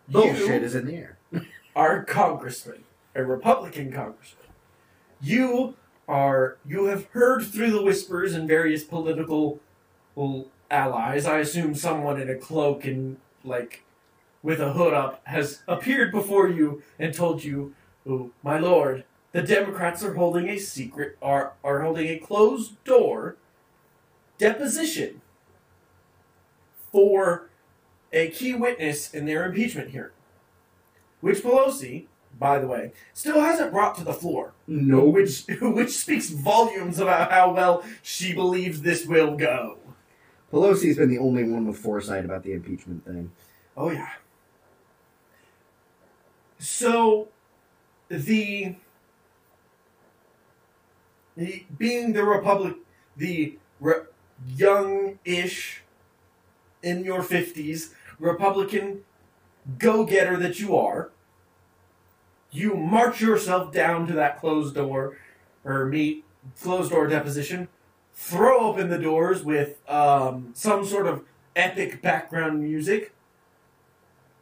C: Bullshit
B: You
C: is in the air.
B: Are congressman, a Republican congressman. You are you have heard through the whispers and various political well, allies. I assume someone in a cloak and like with a hood up has appeared before you and told you, oh, my lord, the Democrats are holding a secret are are holding a closed door deposition for a key witness in their impeachment hearing. Which Pelosi, by the way, still hasn't brought to the floor.
C: No.
B: Which which speaks volumes about how well she believes this will go.
C: Pelosi's been the only one with foresight about the impeachment thing.
B: Oh yeah. So the the being the republic the re, young-ish in your 50s republican go-getter that you are you march yourself down to that closed door or meet closed door deposition throw open the doors with um, some sort of epic background music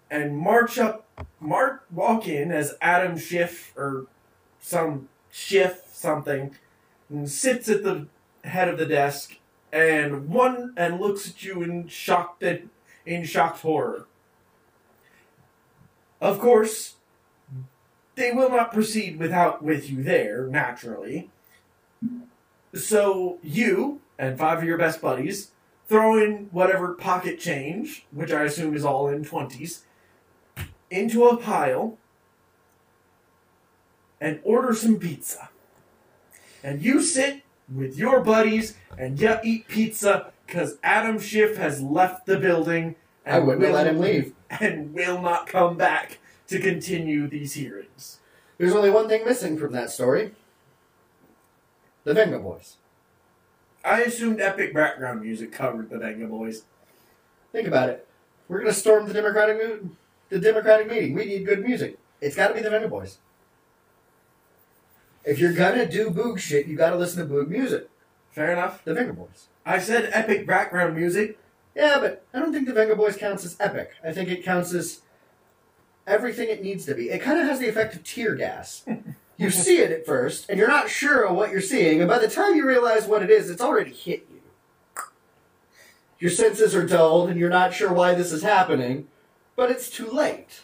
B: and march up, march, walk in as Adam Schiff or some Schiff something, and sits at the head of the desk and one and looks at you in shocked in shocked horror. Of course, they will not proceed without with you there naturally. So you and five of your best buddies throw in whatever pocket change, which I assume is all in twenties, into a pile and order some pizza. And you sit with your buddies and you eat pizza because Adam Schiff has left the building
C: I wouldn't
B: will-
C: let him leave.
B: And will not come back to continue these hearings.
C: There's only one thing missing from that story. The Venga Boys.
B: I assumed epic background music covered the Venga Boys.
C: Think about it. We're gonna storm the Democratic mo- the Democratic meeting. We need good music. It's got to be the Venga Boys. If you're gonna do boog shit, you got to listen to boog music.
B: Fair enough.
C: The Venga Boys.
B: I said epic background music.
C: Yeah, but I don't think the Venga Boys counts as epic. I think it counts as everything it needs to be. It kind of has the effect of tear gas. you see it at first, and you're not sure of what you're seeing, and by the time you realize what it is, it's already hit you. Your senses are dulled, and you're not sure why this is happening, but it's too late.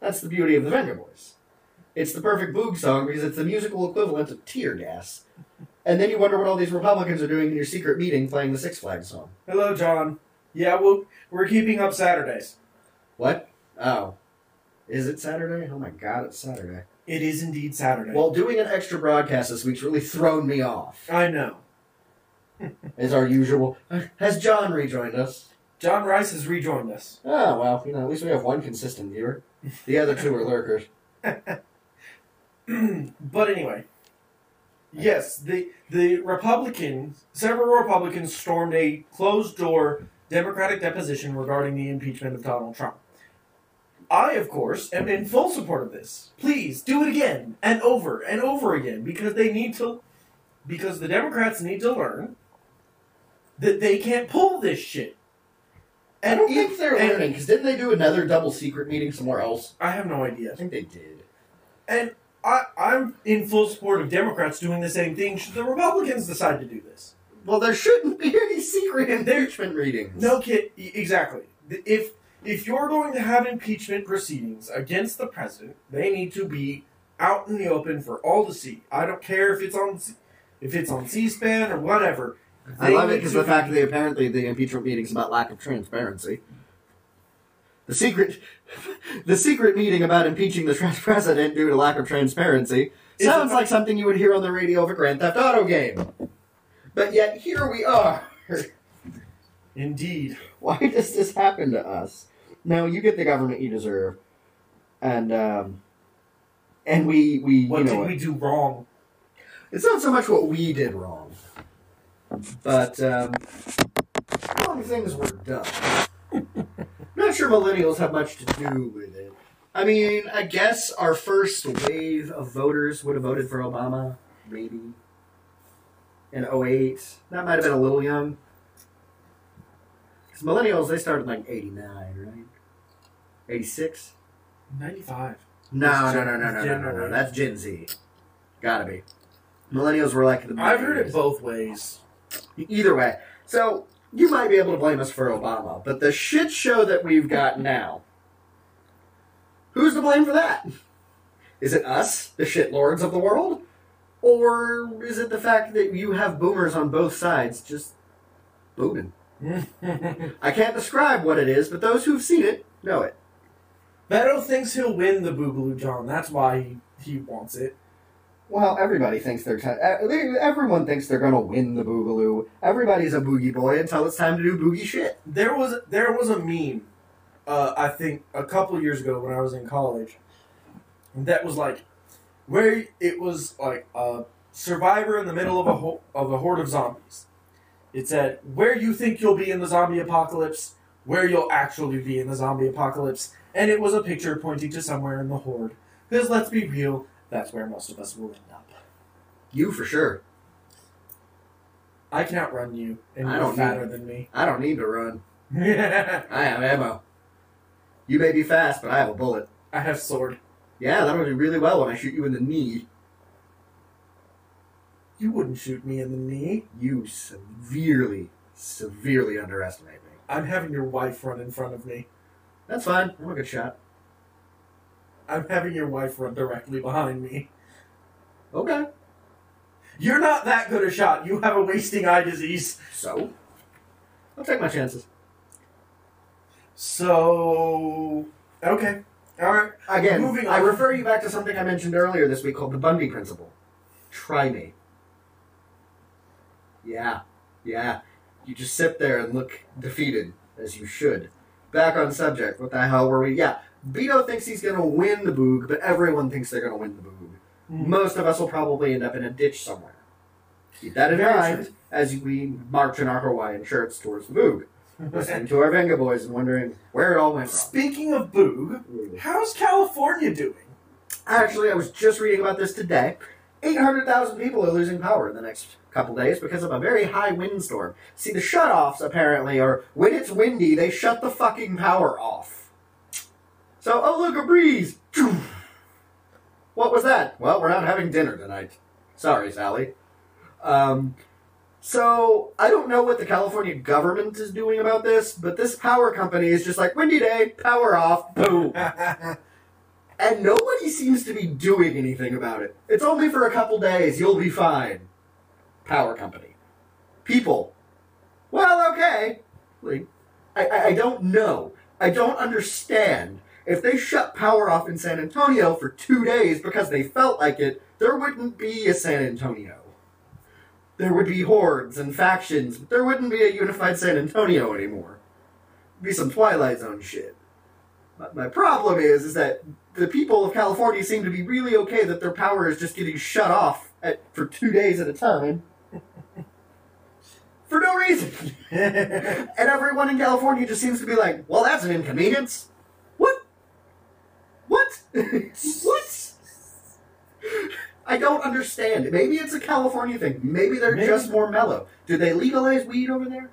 C: That's the beauty of the Venga Boys. It's the perfect boog song because it's the musical equivalent of tear gas. And then you wonder what all these Republicans are doing in your secret meeting playing the Six Flags song.
B: Hello, John. Yeah, we'll, we're keeping up Saturdays.
C: What? Oh. Is it Saturday? Oh my god, it's Saturday.
B: It is indeed Saturday.
C: Well, doing an extra broadcast this week's really thrown me off.
B: I know.
C: As our usual. Has John rejoined us?
B: John Rice has rejoined us.
C: Oh, well, you know, at least we have one consistent viewer. The other two are lurkers.
B: but anyway, yes, the the Republicans, several Republicans stormed a closed door Democratic deposition regarding the impeachment of Donald Trump. I, of course, am in full support of this. Please do it again and over and over again because they need to, because the Democrats need to learn that they can't pull this shit.
C: I don't
B: if-
C: think they're
B: and-
C: learning, because didn't they do another double secret meeting somewhere else?
B: I have no idea.
C: I think they did.
B: And I, I'm in full support of Democrats doing the same thing should the Republicans decide to do this.
C: Well, there shouldn't be any secret impeachment readings.
B: No kid, exactly. If if you're going to have impeachment proceedings against the president, they need to be out in the open for all to see. I don't care if it's on if it's on C-SPAN or whatever.
C: I love it because the fact that apparently the impeachment meeting's about lack of transparency. The secret, the secret meeting about impeaching the president due to lack of transparency sounds like something you would hear on the radio of a Grand Theft Auto game. But yet here we are.
B: Indeed.
C: Why does this happen to us? No, you get the government you deserve, and um, and we we
B: What
C: you know
B: did we do wrong?
C: It's not so much what we did wrong, but um, wrong things were done. Not sure millennials have much to do with it. I mean, I guess our first wave of voters would have voted for Obama, maybe. In 08. That might have been a little young. Because millennials, they started in like 89, right? 86?
B: 95.
C: No, no, no, no, no, no, no, no. That's Gen Z. Gotta be. Millennials were like the.
B: I've heard it both ways.
C: Either way. So, you might be able to blame us for Obama, but the shit show that we've got now, who's to blame for that? Is it us, the shit lords of the world? Or is it the fact that you have boomers on both sides just booming? I can't describe what it is, but those who've seen it know it.
B: Beto thinks he'll win the Boogaloo John. That's why he, he wants it.
C: Well, everybody thinks they're. T- uh, everyone thinks they're gonna win the boogaloo. Everybody's a boogie boy until it's time to do boogie shit.
B: There was there was a meme, uh, I think a couple years ago when I was in college, that was like, where it was like a survivor in the middle of a ho- of a horde of zombies. It said where you think you'll be in the zombie apocalypse, where you'll actually be in the zombie apocalypse, and it was a picture pointing to somewhere in the horde. Because let's be real, that's where most of us will end up.
C: You for sure.
B: I can outrun you, and
C: I
B: you're
C: don't
B: fatter than me.
C: I don't need to run.
B: I
C: I have ammo. You may be fast, but I have a bullet.
B: I have sword.
C: Yeah, that'll do really well when I shoot you in the knee.
B: You wouldn't shoot me in the knee.
C: You severely, severely underestimate me.
B: I'm having your wife run in front of me.
C: That's fine. I'm a good shot.
B: I'm having your wife run directly behind me.
C: Okay.
B: You're not that good a shot. You have a wasting eye disease.
C: So, I'll take my chances.
B: So, okay. All right.
C: Again,
B: Moving
C: I
B: on.
C: refer you back to something I mentioned earlier this week called the Bundy Principle. Try me. Yeah, yeah. You just sit there and look defeated, as you should. Back on subject. What the hell were we? Yeah, Beto thinks he's going to win the boog, but everyone thinks they're going to win the boog. Mm. Most of us will probably end up in a ditch somewhere. Keep that in
B: Very
C: mind as we march in our Hawaiian shirts towards the boog, listening to our Venga boys and wondering where it all went wrong.
B: Speaking of Boog, how's California doing?
C: Actually, I was just reading about this today. 800,000 people are losing power in the next couple days because of a very high windstorm. See, the shutoffs apparently are when it's windy, they shut the fucking power off. So, oh, look, a breeze. What was that? Well, we're not having dinner tonight. Sorry, Sally. Um, so, I don't know what the California government is doing about this, but this power company is just like, windy day, power off, boom. And nobody seems to be doing anything about it. It's only for a couple days. You'll be fine. Power company. People. Well, okay. Like, I, I, I don't know. I don't understand. If they shut power off in San Antonio for two days because they felt like it, there wouldn't be a San Antonio. There would be hordes and factions, but there wouldn't be a unified San Antonio anymore. It'd be some Twilight Zone shit. But my problem is, is that the people of California seem to be really okay that their power is just getting shut off at, for two days at a time. for no reason. and everyone in California just seems to be like, well, that's an inconvenience. What? What? what? I don't understand. Maybe it's a California thing. Maybe they're
B: Maybe.
C: just more mellow. Do they legalize weed over there?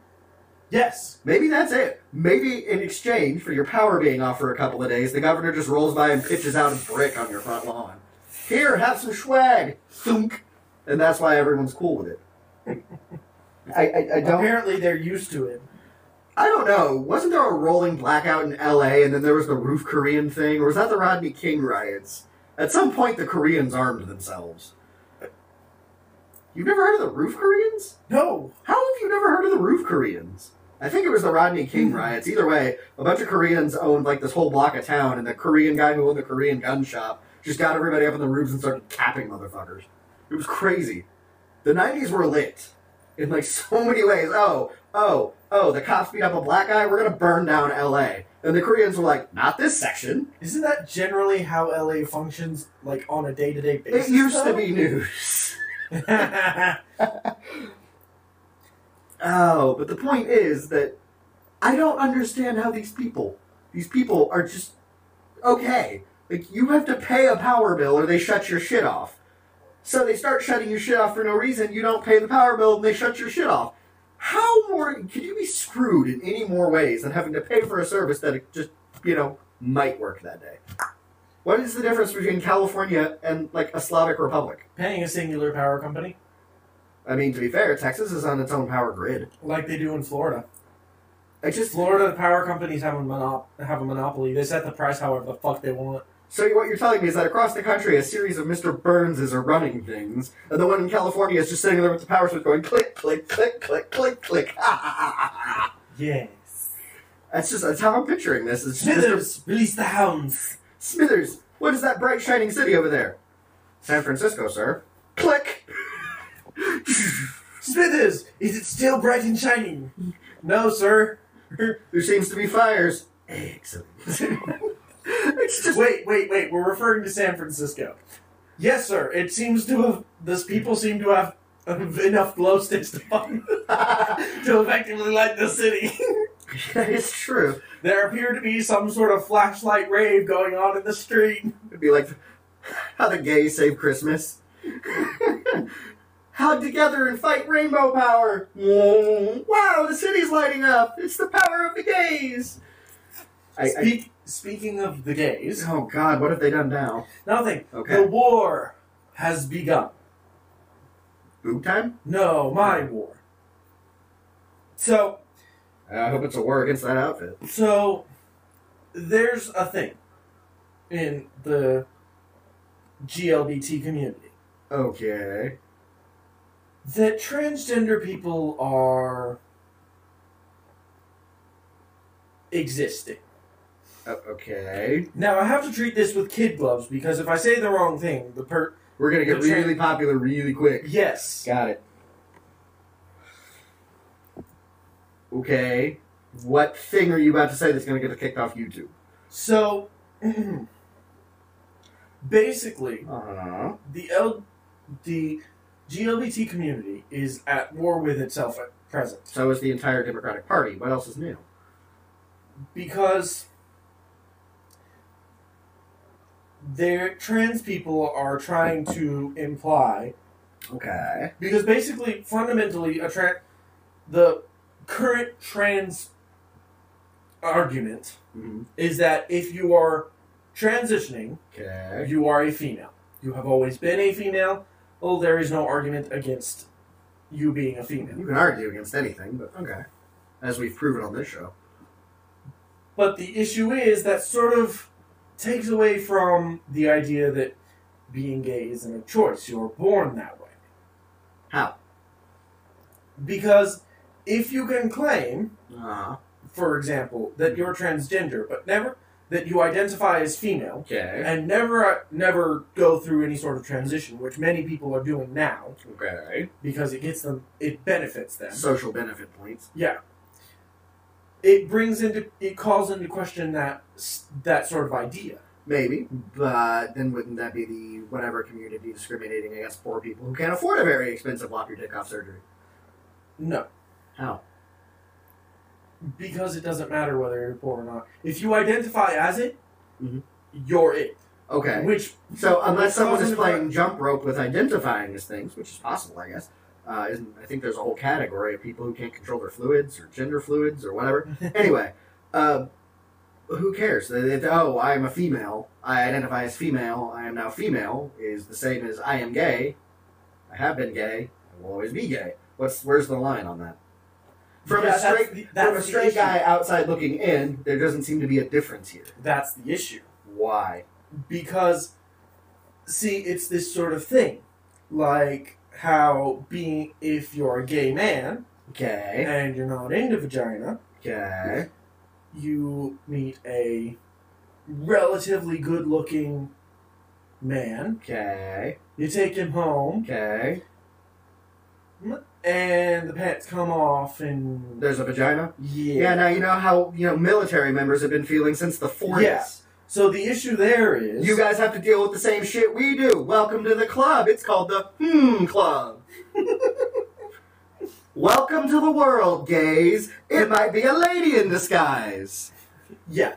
B: yes.
C: Maybe that's it. Maybe in exchange for your power being off for a couple of days, the governor just rolls by and pitches out a brick on your front lawn. Here, have some swag. Thunk. And that's why everyone's cool with it. I, I, I don't.
B: Apparently, they're used to it.
C: I don't know. Wasn't there a rolling blackout in L.A. and then there was the roof Korean thing, or was that the Rodney King riots? At some point, the Koreans armed themselves. You've never heard of the roof Koreans?
B: No.
C: How have you never heard of the roof Koreans? I think it was the Rodney King hmm. riots. Either way, a bunch of Koreans owned like this whole block of town, and the Korean guy who owned the Korean gun shop just got everybody up in the roofs and started capping motherfuckers. It was crazy. The '90s were lit in like so many ways. Oh, oh, oh! The cops beat up a black guy. We're gonna burn down L.A. And the Koreans were like, "Not this section."
B: Isn't that generally how LA functions, like on a day to day basis?
C: It used to be news. Oh, but the point is that I don't understand how these people, these people are just okay. Like you have to pay a power bill or they shut your shit off. So they start shutting your shit off for no reason. You don't pay the power bill and they shut your shit off. How more can you be screwed in any more ways than having to pay for a service that just you know might work that day? What is the difference between California and like a Slavic republic?
B: Paying a singular power company,
C: I mean, to be fair, Texas is on its own power grid.
B: like they do in Florida.
C: I just
B: Florida power companies have a monop- have a monopoly. They set the price however the fuck they want.
C: So what you're telling me is that across the country, a series of Mr. Burnses are running things, and the one in California is just sitting there with the power switch going click, click, click, click, click, click.
B: Yes.
C: that's just that's how I'm picturing this. It's just Mr.
B: Smithers, release the hounds.
C: Smithers, what is that bright shining city over there? San Francisco, sir. Click.
B: Smithers, is it still bright and shining? No, sir.
C: there seems to be fires. Excellent. it's just
B: Wait, wait, wait. We're referring to San Francisco. Yes, sir. It seems to have. This people seem to have enough glow sticks to, to effectively light the city.
C: it's true.
B: there appear to be some sort of flashlight rave going on in the street.
C: It'd be like how the gays save Christmas. Hug together and fight rainbow power. Wow, the city's lighting up. It's the power of the gays. I, I,
B: Speak, speaking of the gays,
C: oh God, what have they done now?
B: nothing.
C: Okay.
B: The war has begun.
C: Boob time?
B: No, my hmm. war. So,
C: I hope it's a war against that outfit.
B: so there's a thing in the GLBT community
C: Okay.
B: that transgender people are existing.
C: O- okay.
B: Now I have to treat this with kid gloves because if I say the wrong thing, the per
C: We're gonna get
B: The
C: really popular really quick.
B: yes,
C: Got it. Okay. What thing are you about to say that's gonna get kicked off YouTube?
B: so basically
C: Uh huh.
B: the L the GLBT community is at war with itself at present
C: So is the entire Democratic Party. What else is new?
B: because their trans people are trying to imply
C: Okay.
B: because basically fundamentally a tra- the current trans argument
C: Mm-hmm.
B: is that if you are transitioning
C: Okay.
B: you are a female you have always been a female well there is no argument against you being a female.
C: You can argue against anything, but okay. As we've proven on this show.
B: but the issue is that sort of takes away from the idea that being gay isn't a choice you're born that way
C: How?
B: because if you can claim
C: Uh huh.
B: for example, that you're transgender, but never that you identify as female,
C: Okay.
B: and never never go through any sort of transition, which many people are doing now
C: Okay.
B: because it gets them, it benefits them.
C: Social benefit points.
B: Yeah, it brings into it calls into question that that sort of idea.
C: Maybe, but then wouldn't that be the whatever community discriminating against poor people who can't afford a very expensive lop your dick off surgery?
B: No,
C: How?
B: because it doesn't matter whether you're poor or not. If you identify as it,
C: Mhm.
B: you're it.
C: Okay.
B: Which
C: So unless someone is playing jump rope with identifying as things, which is possible, I guess, uh, isn't, I think there's a whole category of people who can't control their fluids or gender fluids or whatever. anyway, uh, who cares? They- they- oh, I am a female. I identify as female. I am now female is the same as I am gay. I have been gay. I will always be gay. What's where's the line on that? From
B: Yeah,
C: a straight
B: the-
C: from a straight guy outside looking in, there doesn't seem to be a difference here.
B: That's the issue.
C: Why?
B: because see it's this sort of thing like how being if you're a gay man
C: Okay.
B: and you're not into vagina
C: Okay.
B: you meet a relatively good looking man
C: Okay.
B: you take him home
C: Okay.
B: and the pants come off and
C: There's a vagina.
B: yeah,
C: Yeah. Now you know how you know military members have been feeling since the 40s.
B: Yeah. So the issue there is
C: You guys have to deal with the same shit we do. Welcome to the club. It's called the Hmm Club. Welcome to the world, gays. It might be a lady in disguise.
B: yeah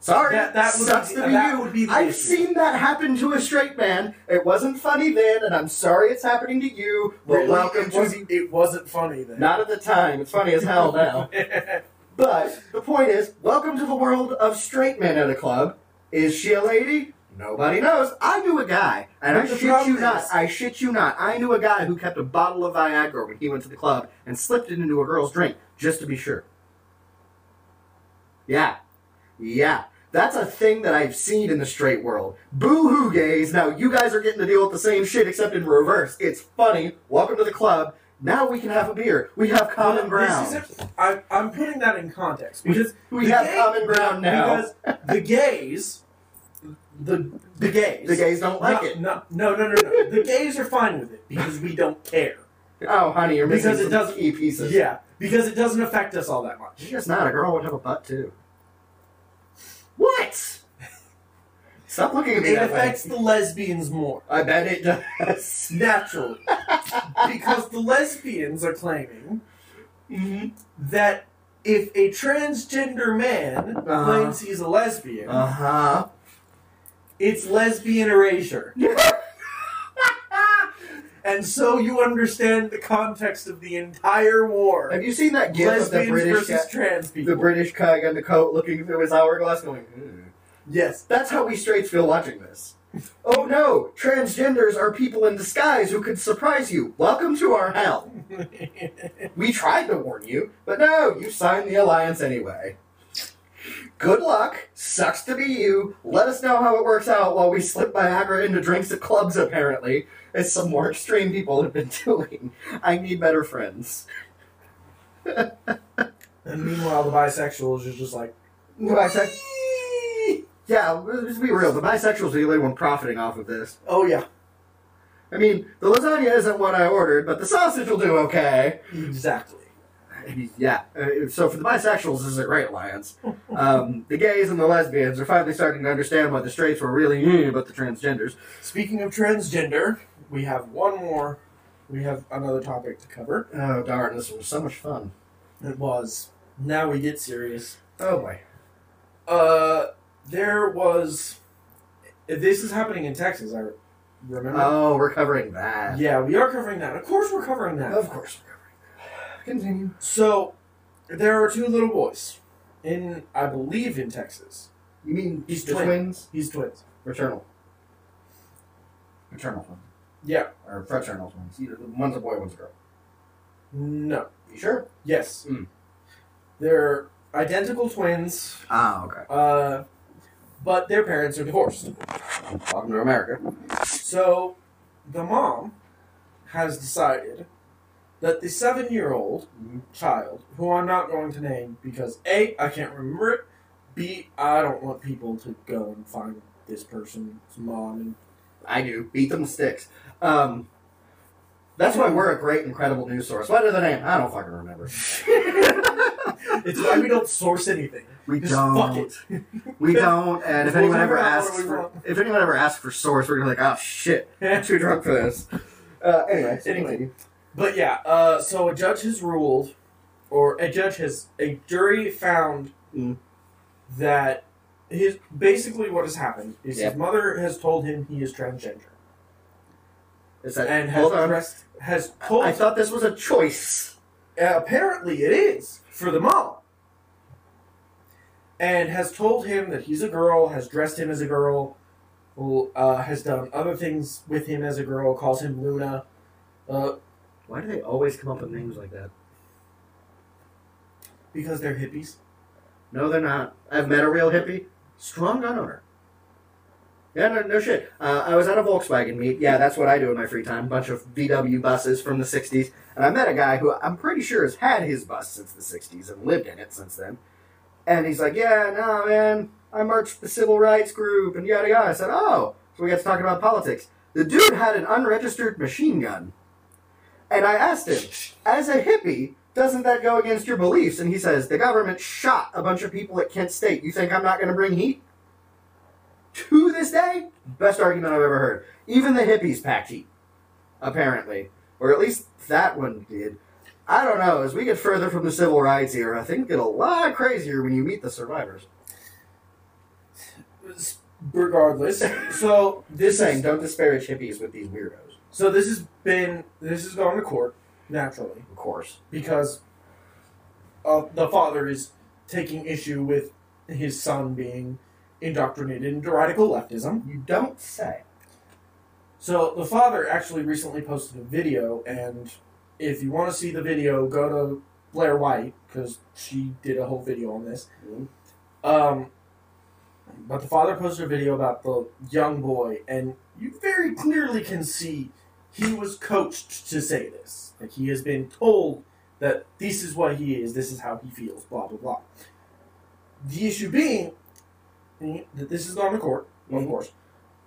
C: Sorry,
B: That- that would
C: sucks
B: be-
C: to be
B: that
C: you.
B: would be the
C: I've
B: issue.
C: seen that happen to a straight man. It wasn't funny then, and I'm sorry it's happening to you. But
B: Really,
C: welcome
B: it
C: to
B: wasn't, it wasn't funny then
C: not at the time. It's funny as hell now. But the point is, welcome to the world of straight men at a club. Is she a lady? Nobody knows. I knew a guy, and I shit you not. I shit you not. I knew a guy who kept a bottle of Viagra when he went to the club and slipped it into a girl's drink just to be sure. Yeah, yeah. That's a thing that I've seen in the straight world. Boo hoo, gays. Now you guys are getting to deal with the same shit except in reverse. It's funny. Welcome to the club. Now we can have a beer. We have common ground.
B: this is- I, I'm putting that in context because
C: We have
B: gay-
C: common ground now.
B: Because the gays, the the gays,
C: The gays don't like
B: no,
C: it.
B: No, no, no, no, no. The gays are fine with it because we don't care.
C: Oh, honey, you're missing
B: Because it
C: some
B: doesn't-
C: key pieces.
B: Yeah, because it doesn't affect us all that much.
C: I guess not. A girl would have a butt too. What? Stop looking at me
B: It
C: that way.
B: affects the lesbians more
C: I bet it does.
B: naturally because the lesbians are claiming
C: mm-hmm.
B: that if a transgender man
C: Uh-huh.
B: claims he's a lesbian,
C: Uh huh.
B: it's lesbian erasure. And so you understand the context of the entire war.
C: have you seen that gif of the
B: Lesbians
C: British
B: versus
C: guy,
B: trans people.
C: the British guy in the coat looking through his hourglass, going? "Hmm."
B: Yes.
C: That's how we straights feel watching this. Oh no! Transgenders are people in disguise who could surprise you. Welcome to our hell. We tried to warn you, but no, you signed the alliance anyway. Good luck. Sucks to be you. Let us know how it works out while we slip Viagra into drinks at clubs, apparently, as some more extreme people have been doing. I need better friends.
B: and meanwhile, the bisexuals are just like,
C: Bisexual. Yeah, let's be real. The bisexuals are the only one profiting off of this.
B: oh yeah,
C: I mean, the lasagna isn't what I ordered, but the sausage will do okay.
B: exactly.
C: I mean, yeah. Uh, so for the bisexuals, this is a right, Lions. Um, the gays and the lesbians are finally starting to understand why the straights were really mm, about the transgenders.
B: Speaking of transgender, we have one more. We have another topic to cover.
C: Oh darn, this was so much fun.
B: It was. Now we get serious.
C: Oh boy.
B: Uh, there was. This is happening in Texas. I remember.
C: Oh, we're covering that.
B: yeah, we are covering that. Of course, we're covering that.
C: Of course we're covering that. Continue.
B: So, there are two little boys in, I believe, in Texas.
C: You mean
B: He's twin.
C: twins?
B: He's twins.
C: Fraternal. Fraternal twins.
B: Yeah.
C: Or fraternal twins. Either one's a boy, one's a girl.
B: No.
C: You sure?
B: Yes.
C: Hmm.
B: They're identical twins,
C: Ah, okay.
B: uh, but their parents are divorced.
C: Welcome to America.
B: So, the mom has decided that the seven year old child, who I'm not going to name because A, I can't remember it, B, I don't want people to go and find this person's mom and
C: I do. Beat them with sticks. Um, that's why we're a great, incredible news source. What is the name? I don't fucking remember.
B: It's why we don't source anything.
C: We
B: Just
C: don't.
B: fuck it.
C: We don't. And if
B: We'll
C: anyone ever
B: figure out what
C: asks
B: we
C: for,
B: want.
C: if anyone ever asks for source, we're gonna be like, oh shit, I'm too drunk for this. Uh, anyway, so
B: Anyway.
C: continue.
B: But yeah, uh, so a judge has ruled, or a judge has, a jury found
C: Mm.
B: that his basically what has happened is
C: Yeah.
B: his mother has told him he is transgender
C: Is that
B: and has
C: hold on?
B: has told.
C: I thought this was a choice.
B: Apparently, it is for the mom, and has told him that he's a girl, has dressed him as a girl, uh, has done other things with him as a girl, calls him Luna. Uh,
C: Why do they always come up with names like that?
B: Because they're hippies.
C: No, they're not. I've met a real hippie. Strong gun owner. Yeah, no, no shit. Uh, I was at a Volkswagen meet. Yeah, that's what I do in my free time. Bunch of VW buses from the 60s. And I met a guy who I'm pretty sure has had his bus since the 60s and lived in it since then. And he's like, yeah, no, man, I marched the civil rights group and yada yada. I said, oh. So we got to talking about politics. The dude had an unregistered machine gun. And I asked him, as a hippie, doesn't that go against your beliefs? And he says, the government shot a bunch of people at Kent State. You think I'm not going to bring heat? To this day, best argument I've ever heard. Even the hippies packed heat, apparently. Or at least that one did. I don't know. As we get further from the civil rights era, things get a lot crazier when you meet the survivors.
B: Regardless, so this
C: Just saying,
B: is,
C: don't disparage hippies with these weirdos.
B: so this has been this has gone to court naturally
C: Of course.
B: because uh, the father is taking issue with his son being indoctrinated into radical leftism.
C: You don't say.
B: So the father actually recently posted a video, and if you want to see the video, go to Blair White because she did a whole video on this.
C: Mhm.
B: Um, but the father posted a video about the young boy, and you very clearly can see he was coached to say this. Like he has been told that this is what he is, this is how he feels, blah blah blah. The issue being this has gone to court, of
C: Mhm.
B: course.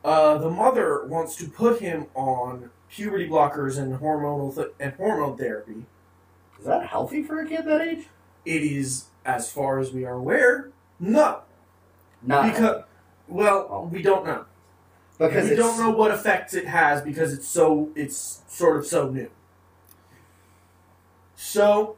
B: Uh, the mother wants to put him on puberty blockers and hormonal th- and hormone therapy.
C: Is that healthy for a kid that age?
B: It is, as far as we are aware, no.
C: Not
B: because, well, we don't know.
C: because
B: we don't know what effects it has because it's so it's sort of so new. So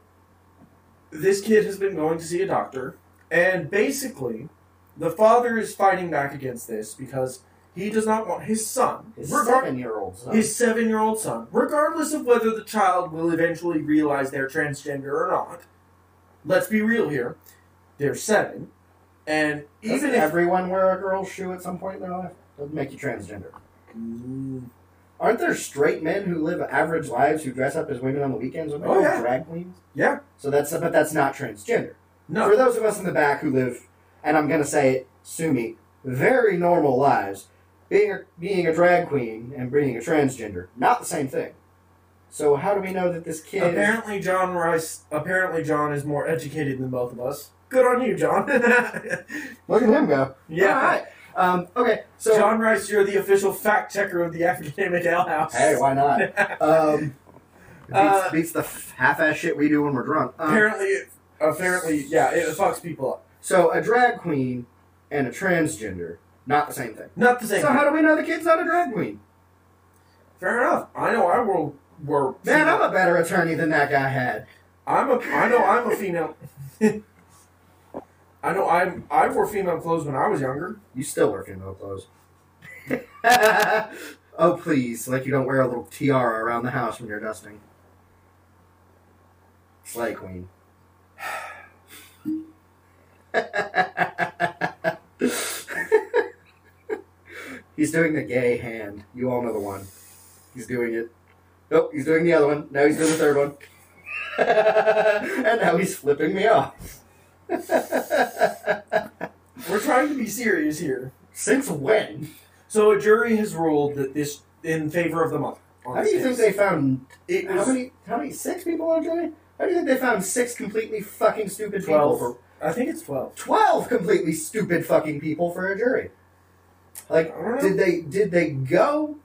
B: this kid has been going to see a doctor, and basically, the father is fighting back against this because he does not want his son,
C: his
B: regard-
C: seven-year-old son.
B: his seven-year-old son, regardless of whether the child will eventually realize they're transgender or not. Let's be real here; they're seven, and
C: Doesn't
B: even if
C: everyone wear a girl's shoe at some point in their life? Doesn't make you transgender.
B: Mm,
C: Aren't there straight men who live average lives who dress up as women on the weekends? They
B: Oh, yeah.
C: drag queens?
B: yeah,
C: So that's but that's not transgender.
B: no,
C: For those of us in the back who live, and I'm gonna say it, sue me, very normal lives, being a, being a drag queen and being a transgender, not the same thing. So how do we know that this kid?
B: Apparently, John Rice. Apparently, John is more educated than both of us. Good on you, John.
C: Look at him go.
B: yeah,
C: All right. Um, okay. So
B: John Rice, you're the official fact checker of the Academic Alehouse.
C: hey, why not? Um, beats,
B: Uh,
C: beats the half-ass shit we do when we're drunk. Um,
B: apparently, apparently, yeah, it fucks people up.
C: So a drag queen and a transgender, not the same thing.
B: Not the same. Thing.
C: So how do we know the kid's not a drag queen?
B: Fair enough. I know I will. Were
C: Man, I'm a better attorney than that guy had.
B: I'm a. I know I'm a female. I know I'm. I wore female clothes when I was younger.
C: You still wear female clothes. oh please, like you don't wear a little tiara around the house when you're dusting. Slay queen. He's doing the gay hand. You all know the one. He's doing it. Nope, he's doing the other one. Now he's doing the third one. and now he's flipping me off.
B: We're trying to be serious here.
C: Since when?
B: So a jury has ruled that this in favor of the mother. on
C: How do
B: this
C: you think
B: case.
C: they found
B: It
C: how
B: was
C: many? How many? Six people on a jury? How do you think they found six completely fucking stupid
B: twelve.
C: people
B: I think it's twelve.
C: twelve completely stupid fucking people for a jury? Like,
B: I don't know.
C: did they? Did they go?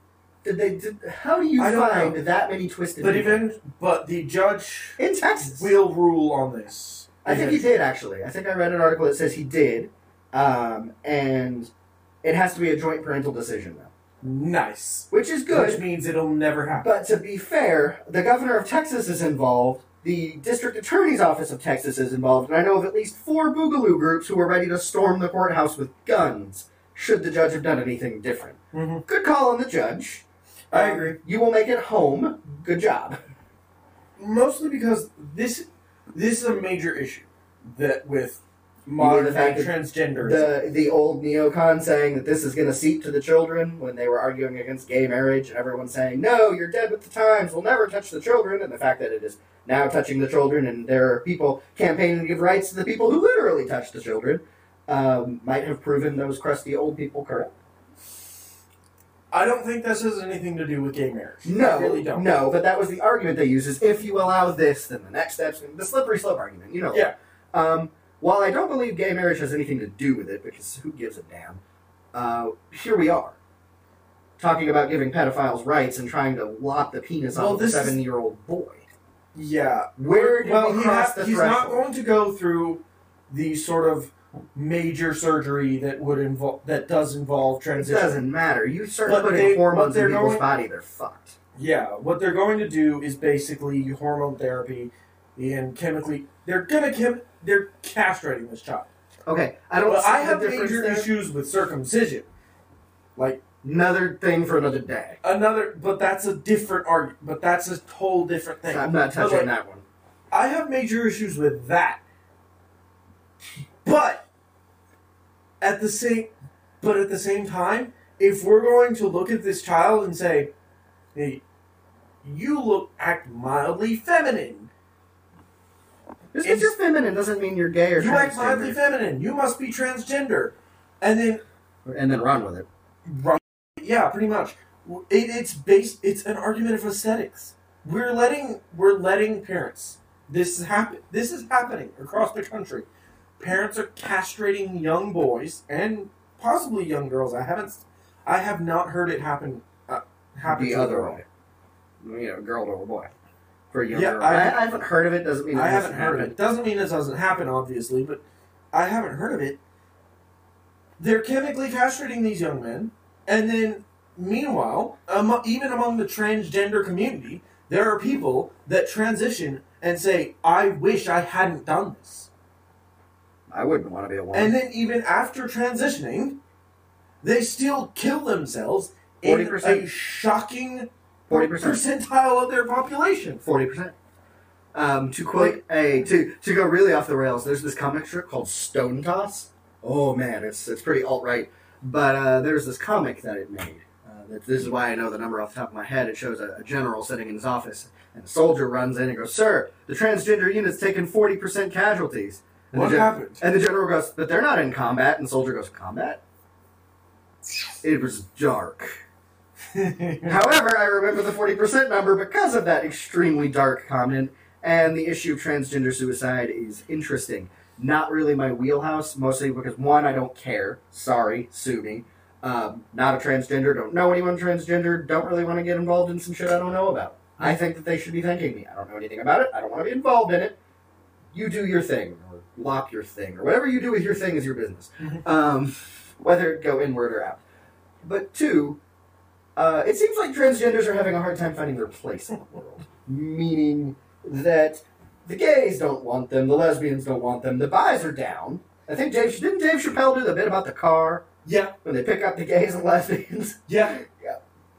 C: Did they? Did, how do you
B: I don't
C: find
B: know.
C: that many twisted?
B: But
C: people?
B: even but the judge
C: in Texas,
B: will rule on this.
C: I think he did actually. I think I read an article that says he did, um, and it has to be a joint parental decision now,
B: Nice.
C: which is good.
B: Which means it'll never happen.
C: But to be fair, the governor of Texas is involved. The district attorney's office of Texas is involved, and I know of at least four boogaloo groups who are ready to storm the courthouse with guns should the judge have done anything different.
B: Mhm.
C: Good call on the judge.
B: I
C: Um,
B: agree.
C: You will make it home. Good job.
B: Mostly because this this is a major issue that with modern
C: the fact
B: day
C: that the the old neocon saying that this is going to seep to the children when they were arguing against gay marriage, and everyone saying, "No, you're dead with the times. We'll never touch the children." And the fact that it is now touching the children, and there are people campaigning to give rights to the people who literally touch the children, um, might have proven those crusty old people correct.
B: I don't think this has anything to do with gay marriage.
C: No,
B: I really don't.
C: no, but that was the argument they used: is if you allow this, then the next step's the slippery slope argument. You know.
B: Yeah.
C: Um, while I don't believe gay marriage has anything to do with it, because who gives a damn? Uh, here we are, talking about giving pedophiles rights and trying to lop the penis
B: Well,
C: off of a seven-year-old boy.
B: Yeah.
C: Where did
B: well,
C: we
B: he ha-
C: the
B: he's not going to go through the sort of major surgery that would involve that does involve transition.
C: It doesn't matter. You start
B: But
C: putting
B: they-
C: hormones in people's
B: going-
C: body, they're fucked.
B: Yeah, what they're going to do is basically hormone therapy and chemically. They're gonna chem- they're castrating this child.
C: Okay, I don't.
B: But
C: see
B: I have major
C: there.
B: issues with circumcision. Like
C: Another thing for another day.
B: another, but that's a different argument. But that's a whole different thing.
C: I'm not touching
B: like,
C: that one.
B: I have major issues with that. But at the same but at the same time, if we're going to look at this child and say, "Hey, you look act mildly feminine.
C: Just because you're feminine doesn't mean you're gay or
B: You act mildly feminine. You must be transgender." And then
C: And then run with it.
B: Right. Yeah, pretty much. It, it's based. It's an argument of aesthetics. We're letting we're letting parents. This is happen. This is happening across the country. Parents are castrating young boys and possibly young girls. I haven't. I have not heard it happen. Uh, happen
C: the other way. You know, girl to a boy. For a young
B: Yeah. I-
C: I, haven't heard of it. Doesn't mean it
B: I haven't heard of it. Doesn't mean it doesn't happen, obviously, but I haven't heard of it. They're chemically castrating these young men, and then meanwhile, amo- even among the transgender community, there are people that transition and say, "I wish I hadn't done this."
C: I wouldn't want to be a woman.
B: And then even after transitioning, they still kill themselves in
C: 40%.
B: a shocking
C: 40%.
B: percentile of their population.
C: Forty percent. Um, to quote a to to go really off the rails, there's this comic strip called Stone Toss. Oh man, it's it's pretty alt right. But uh, there's this comic that it made. Uh, that, this is why I know the number off the top of my head. It shows a, a general sitting in his office, and a soldier runs in and goes, "Sir, the transgender unit's taken forty percent casualties." And
B: What
C: the
B: happened?
C: And the general goes, "But they're not in combat." And the soldier goes, "Combat." It was dark. However, I remember the 40% number because of that extremely dark comment, and the issue of transgender suicide is interesting. Not really my wheelhouse, mostly because one, I don't care. Sorry, sue me. Um, not a transgender, don't know anyone transgender, don't really want to get involved in some shit I don't know about. I think that they should be thanking me. I don't know anything about it, I don't want to be involved in it. You do your thing, or lock your thing, or whatever you do with your thing is your business. Um, whether it go inward or out. But two, uh, it seems like transgenders are having a hard time finding their place in the world. Meaning that the gays don't want them, the lesbians don't want them, the bis are down. I think Dave didn't Dave Chappelle do the bit about the car
B: yeah,
C: when they pick up the gays and lesbians.
B: yeah.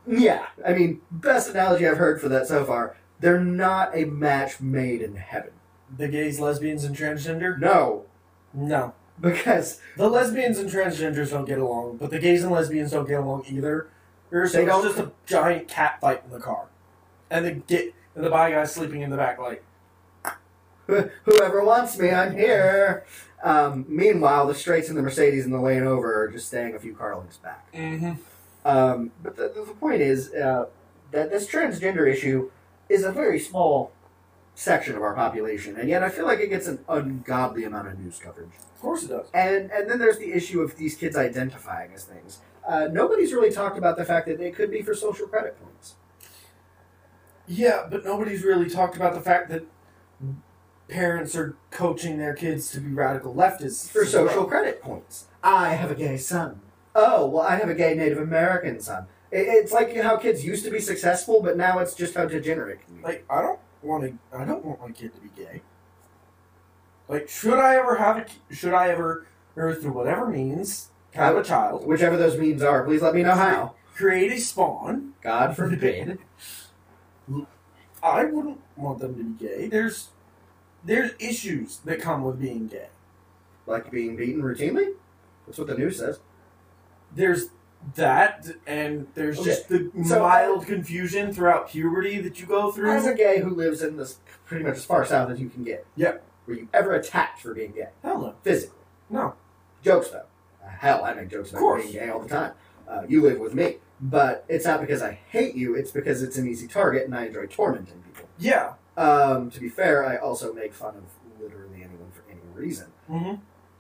C: yeah, I mean, best analogy I've heard for that so far. They're not a match made in heaven.
B: The gays, lesbians, and transgender?
C: No,
B: No.
C: because
B: The lesbians and transgenders don't get along, but the gays and lesbians don't get along either. There's
C: They
B: it's
C: don't-
B: just a giant cat fight in the car. And the get and the bi guy's sleeping in the back like
C: whoever wants me, I'm here. Um, meanwhile, the straights and the Mercedes and the lane over are just staying a few car lengths back.
B: mm-hmm.
C: Um, but the, the point is uh, that this transgender issue is a very small section of our population, and yet I feel like it gets an ungodly amount of news coverage.
B: Of course it does.
C: And and then there's the issue of these kids identifying as things. Uh, nobody's really talked about the fact that they could be for social credit points.
B: Yeah, but nobody's really talked about the fact that parents are coaching their kids to be radical leftists.
C: For social credit points. I have a gay son. Oh, well, I have a gay Native American son. It, it's like how kids used to be successful, but now it's just how degenerate it can be.
B: Like I don't want to. I don't want my kid to be gay. Like, should I ever have a? Should I ever, or through whatever means, have a child?
C: Whichever those means are, please let me know how.
B: Create a spawn.
C: God forbid.
B: I wouldn't want them to be gay. There's there's issues that come with being gay.
C: like being beaten routinely. That's what the news says.
B: There's that, and there's
C: Okay.
B: just the
C: So-
B: mild confusion throughout puberty that you go through.
C: As a gay who lives in this pretty much as far south as you can get.
B: Yep.
C: Were you ever attacked for being gay?
B: Hell no.
C: Physically.
B: No.
C: Jokes though. Hell, I make jokes about being gay all the time. Uh, you live with me. But it's not because I hate you, it's because it's an easy target and I enjoy tormenting people.
B: Yeah.
C: Um, to be fair, I also make fun of literally anyone for any reason.
B: Mm-hmm.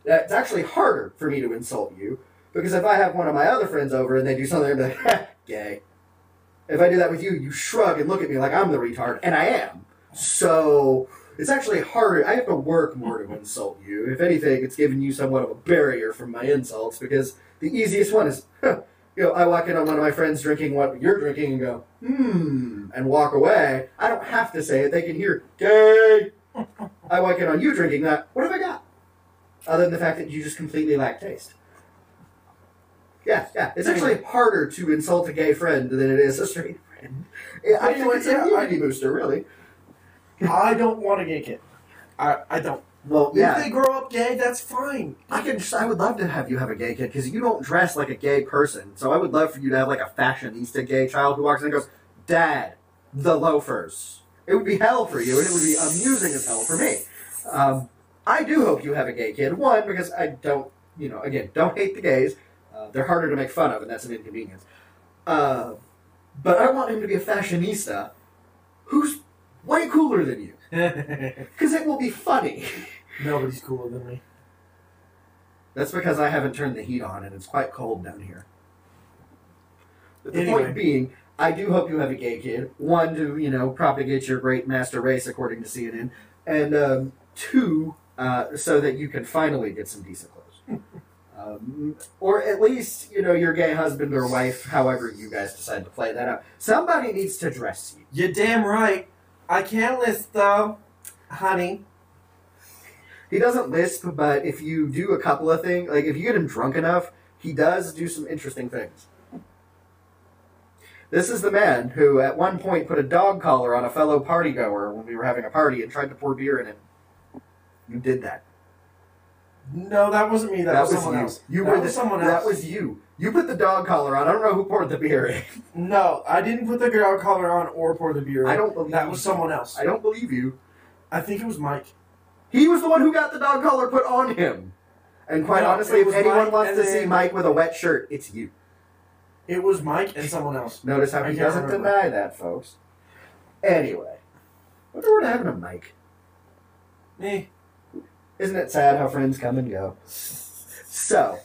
C: It's actually harder for me to insult you because if I have one of my other friends over and they do something, I'm like, "Ha, gay. If I do that with you, you shrug and look at me like I'm the retard, and I am. So it's actually harder. I have to work more to insult you. If anything, it's giving you somewhat of a barrier from my insults because the easiest one is, you know, I walk in on one of my friends drinking what you're drinking and go, hmm, and walk away. I don't have to say it. They can hear, gay. I walk in on you drinking that. What have I got? Other than the fact that you just completely lack taste. Yeah, yeah. It's actually harder to insult a gay friend than it is a straight friend. Yeah, I think it's a immunity booster, really.
B: I don't want a gay kid. I, I don't.
C: Well,
B: If
C: yeah.
B: they grow up gay, that's fine.
C: I can. Just, I would love to have you have a gay kid because you don't dress like a gay person. So I would love for you to have like a fashionista gay child who walks in and goes, "Dad, the loafers." It would be hell for you, and it would be amusing as hell for me. Um, I do hope you have a gay kid. One, because I don't, you know, again, don't hate the gays. Uh, they're harder to make fun of, and that's an inconvenience. Uh, but I want him to be a fashionista who's way cooler than you, because it will be funny.
B: Nobody's cooler than me.
C: That's because I haven't turned the heat on and it's quite cold down here. But the
B: Anyway.
C: point being, I do hope you have a gay kid. One, to, you know, propagate your great master race according to CNN. And um, two, uh, so that you can finally get some decent clothes. Um, or at least, you know, your gay husband or wife, however you guys decide to play that out. Somebody needs to dress you.
B: You're damn right. I can't list though, honey.
C: He doesn't lisp, but if you do a couple of things, like if you get him drunk enough, he does do some interesting things. This is the man who at one point put a dog collar on a fellow partygoer when we were having a party and tried to pour beer in it. You did that.
B: No, that wasn't me. That, was, someone
C: you.
B: else.
C: You
B: that
C: were
B: was
C: the,
B: someone else.
C: That was you. You put the dog collar on. I don't know who poured the beer in.
B: No, I didn't put the dog collar on or pour the beer.
C: I don't believe
B: That
C: you.
B: was someone else.
C: I don't believe you.
B: I think it was Mike.
C: He was the one who got the dog collar put on him. And quite
B: No,
C: honestly, if anyone
B: Mike
C: wants to see Mike with a wet shirt, it's you.
B: It was Mike and someone else.
C: Notice how
B: I
C: he doesn't
B: remember.
C: deny that, folks. Anyway, what happened to Mike. mic. Isn't it sad how friends come and go? So,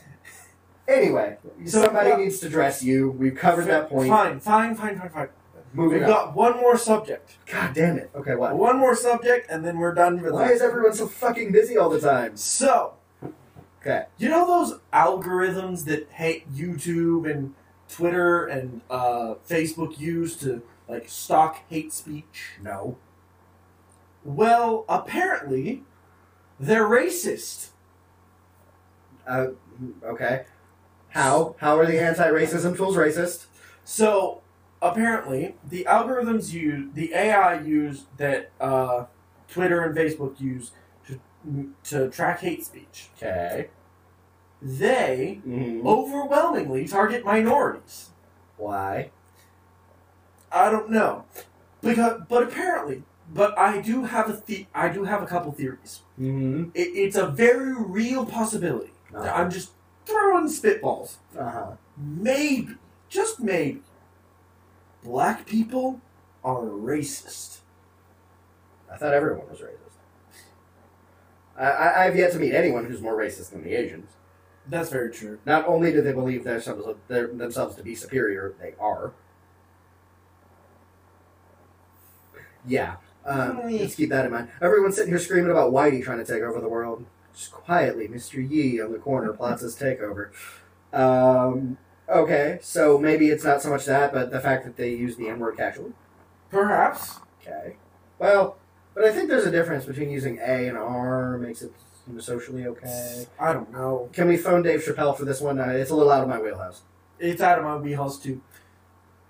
C: anyway,
B: So,
C: somebody
B: uh,
C: needs to dress you. We've covered that point.
B: Fine, fine, fine, fine, fine.
C: Moving
B: We've got one more subject.
C: God damn it. Okay, what?
B: One more subject, and then we're done for
C: Why
B: this.
C: is everyone so fucking busy all the time?
B: So,
C: Okay.
B: you know those algorithms that hate YouTube and Twitter and uh, Facebook use to like stalk hate speech?
C: No.
B: Well, apparently, they're racist.
C: Uh, okay. How? How are the anti-racism tools racist?
B: So apparently, the algorithms use the AI use that uh, Twitter and Facebook use to to track hate speech.
C: Okay.
B: They
C: Mm-hmm.
B: overwhelmingly target minorities.
C: Why?
B: I don't know, because but apparently, but I do have a the- I do have a couple theories.
C: Mm-hmm.
B: It, it's a very real possibility. I'm just throwing spitballs.
C: Uh-huh.
B: Maybe, just maybe, black people are racist.
C: I thought everyone was racist. I, I, I've yet to meet anyone who's more racist than the Asians.
B: That's very true.
C: Not only do they believe themselves, their, themselves to be superior, they are. Yeah. Um, let's keep that in mind. Everyone's sitting here screaming about Whitey trying to take over the world. Just quietly, Mr. Yee on the corner plots his takeover. Um, okay, so maybe it's not so much that, but the fact that they use the N word casually.
B: Perhaps.
C: Okay. Well, but I think there's a difference between using A and R makes it socially okay.
B: I don't know.
C: Can we phone Dave Chappelle for this one? Uh, it's a little out of my wheelhouse.
B: It's out of my wheelhouse too.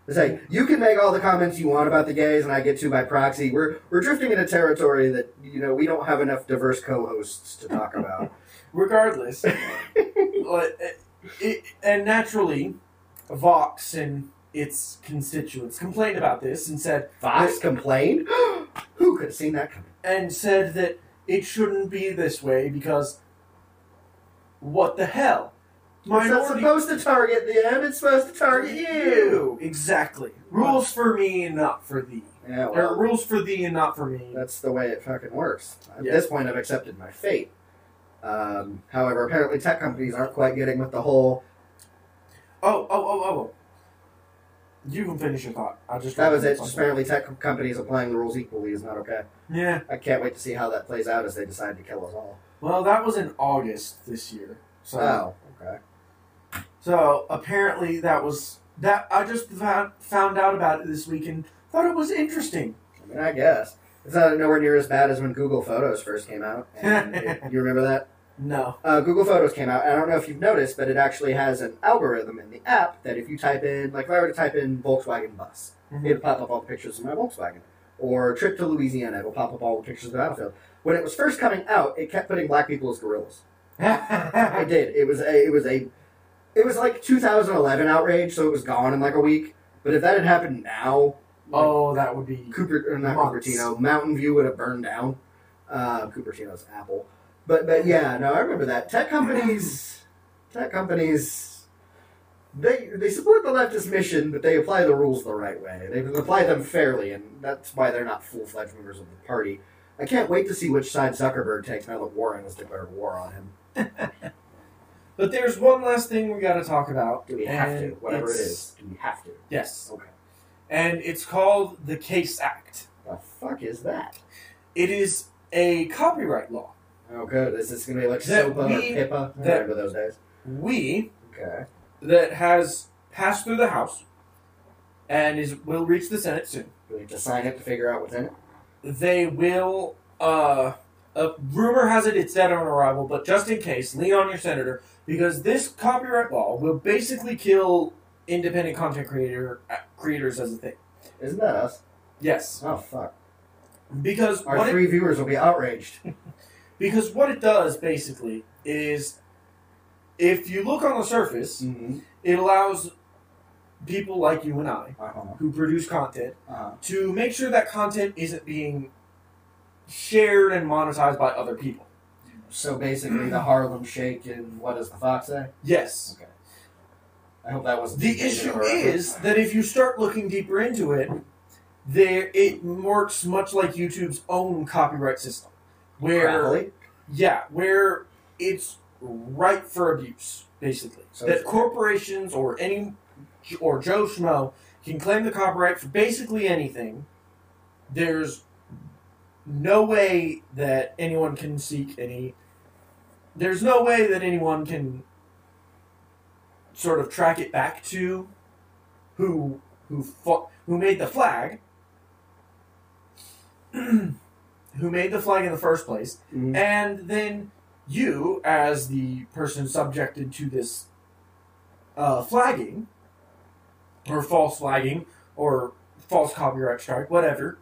C: It's like you can make all the comments you want about the gays, and I get to by proxy. We're we're drifting into territory that you know we don't have enough diverse co-hosts to talk about.
B: regardless, like, it, eh, it, and naturally, Vox and its constituents complained about this and said
C: Fox complained. Who could have seen that coming?
B: and said that it shouldn't be this way because what the hell?
C: It's not supposed to target them. It's supposed to target you.
B: exactly. Rules for me and not for thee.
C: Yeah,
B: Or rules for thee and not for me.
C: that's the way it fucking works. At
B: Yeah.
C: this point, I've accepted my fate. Um, however, apparently, tech companies aren't quite getting with the whole.
B: Oh, oh, oh, oh, oh. You can finish your thought. I just
C: That was it. Just apparently, tech companies applying the rules equally is not okay.
B: Yeah.
C: I can't wait to see how that plays out as they decide to kill us all.
B: Well, that was in August this year. So,
C: Oh, okay.
B: So apparently that was that. I just found found out about it this week and thought it was interesting.
C: I mean, I guess it's not nowhere near as bad as when Google Photos first came out. And it- you remember that?
B: No.
C: Uh, Google Photos came out. I don't know if you've noticed, but it actually has an algorithm in the app that if you type in, like if I were to type in Volkswagen bus,
B: Mhm.
C: it'll pop up all the pictures of my Volkswagen. Or trip to Louisiana, it'll pop up all the pictures of the battlefield. When it was first coming out, it kept putting black people as gorillas. It did. It was a. It was a. It was like 2011 outrage, so it was gone in like a week. But if that had happened now, like,
B: oh, that would be.
C: Cooper or not
B: Months.
C: Cupertino, Mountain View would have burned down. Uh, Cupertino's Apple, but but yeah, no, I remember that. Tech companies, tech companies, they they support the leftist mission, but they apply the rules the right way. They apply them fairly, and that's why they're not full fledged members of the party. I can't wait to see which side Zuckerberg takes now that Warren has declared war on him.
B: But there's one last thing we got to talk about.
C: Do we have to? Whatever
B: it's-
C: do we have to?
B: Yes.
C: Okay.
B: And it's called the Case Act.
C: The fuck is that?
B: It is a copyright law.
C: Oh, good. Is this gonna be like
B: That
C: SOPA or
B: we-
C: PIPA? I
B: that-
C: remember those days.
B: We
C: Okay.
B: that has passed through the House and is will reach the Senate soon.
C: Do we have to sign it to figure out what's in it?
B: They will. Uh, a rumor has it it's dead on arrival, but just in case, lean on your senator because this copyright law will basically kill independent content creator uh, creators as a thing.
C: Isn't that us?
B: Yes,
C: Oh fuck!
B: because
C: Our
B: what it,
C: three viewers will be outraged.
B: because what it does basically is, if you look on the surface,
C: mm-hmm.
B: it allows people like you and I
C: Uh-huh.
B: who produce content
C: Uh-huh.
B: to make sure that content isn't being shared and monetized by other people.
C: So basically, the Harlem Shake and what does the fox say?
B: Yes. Okay.
C: I hope that wasn't
B: The issue is that if you start looking deeper into it, there it works much like YouTube's own copyright system, where yeah, where it's ripe for abuse, basically.
C: So
B: that corporations or any or Joe Schmo can claim the copyright for basically anything. There's no way that anyone can seek any there's no way that anyone can sort of track it back to who who who made the flag. Who made the flag in the first place.
C: Mm-hmm.
B: and then you as the person subjected to this uh, flagging or false flagging or false copyright strike whatever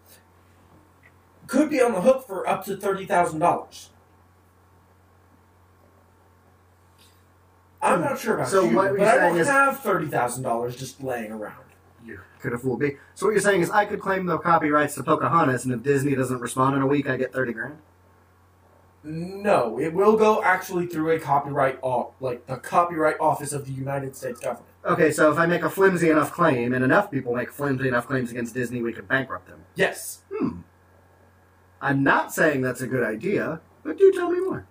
B: could be on the hook for up to $30,000 I'm not sure about
C: So
B: you,
C: what
B: but
C: you're
B: I
C: saying
B: don't
C: is-
B: have thirty thousand dollars just laying around.
C: You could have fooled me. So what you're saying is I could claim the copyrights to Pocahontas, and if Disney doesn't respond in a week, I get thirty grand.
B: No, it will go actually through a copyright, o- like the Copyright Office of the United States government.
C: Okay, so if I make a flimsy enough claim, and enough people make flimsy enough claims against Disney, we could bankrupt them.
B: Yes,
C: Hmm. I'm not saying that's a good idea, but do tell me more.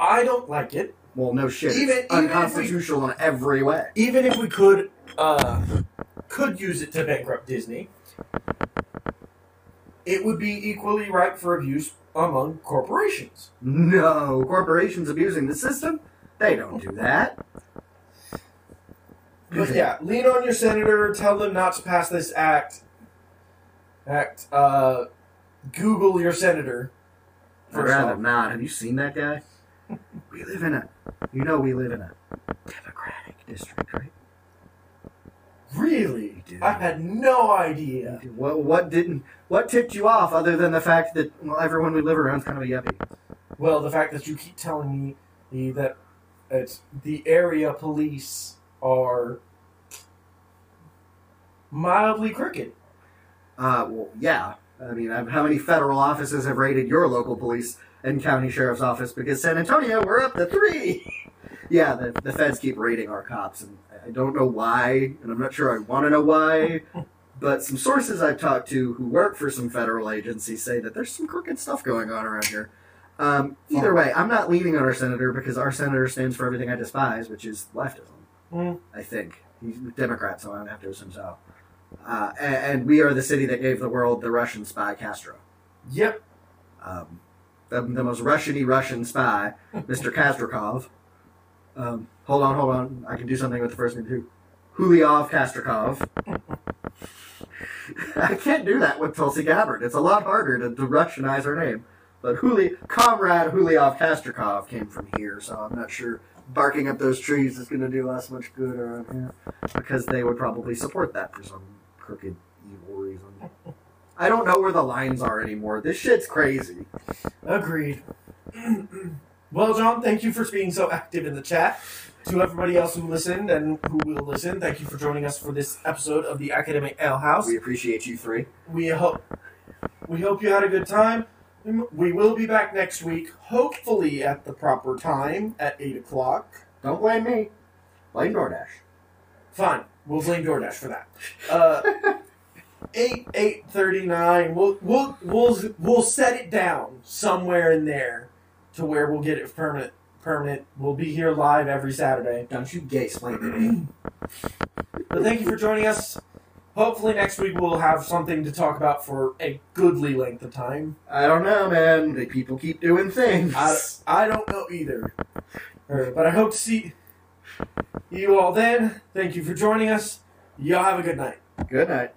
B: I don't like it.
C: Well, no shit.
B: Even-
C: it's
B: even if we-
C: unconstitutional in every way.
B: Even if we could, uh, could use it to bankrupt Disney, it would be equally ripe for abuse among corporations.
C: No, corporations abusing the system? They don't do that.
B: But yeah, lean on your senator. Tell them not to pass this act. Act. Uh, Google your senator.
C: I'd rather not. Have you seen that guy? We live in a, you know, we live in a democratic district, right?
B: Really?
C: Do.
B: I had no idea.
C: What, what didn't, what tipped you off other than the fact that well, everyone we live around is kind of a yuppie?
B: Well, the fact that you keep telling me The that it's the area police are mildly crooked.
C: Uh, well, yeah. I mean, how many federal offices have raided your local police and county sheriff's office? Because San Antonio, we're up to three. yeah, the, the feds keep raiding our cops, and I don't know why, and I'm not sure I want to know why. But some sources I've talked to who work for some federal agencies say that there's some crooked stuff going on around here. Um, either way, I'm not leaning on our senator because our senator stands for everything I despise, which is leftism.
B: Mm.
C: I think he's a Democrat, so I don't have to assume so. Uh, and, and we are the city that gave the world the Russian spy Castro,
B: Yep.
C: um, the, the most Russian-y Russian spy, Mr. Kastrikov. Um, hold on, hold on. I can do something with the first name too. Huliov Kastrikov. I can't do that with Tulsi Gabbard. It's a lot harder to, to Russianize her name. But Huli, Comrade Huliov Kastrikov came from here, so I'm not sure barking up those trees is going to do us much good around here. Because they would probably support that for some crooked, evil reason. I don't know where the lines are anymore. This shit's crazy.
B: Agreed. well, John, thank you for being so active in the chat. To everybody else who listened and who will listen, thank you for joining us for this episode of the Academic Alehouse.
C: We appreciate you three.
B: We hope we hope you had a good time. We will be back next week, hopefully at the proper time at eight o'clock.
C: Don't blame me. Blame DoorDash.
B: Fine, we'll blame DoorDash for that. Uh, eight eight thirty nine. We'll we'll we'll we'll set it down somewhere in there to where we'll get it permanent. Permanent. We'll be here live every Saturday.
C: Don't you gay explain to me.
B: But thank you for joining us. Hopefully next week we'll have something to talk about for a goodly length of time.
C: I don't know, man. People keep doing things.
B: I, I don't know either. Uh, But I hope to see you all then. Thank you for joining us. Y'all have a good night.
C: Good night.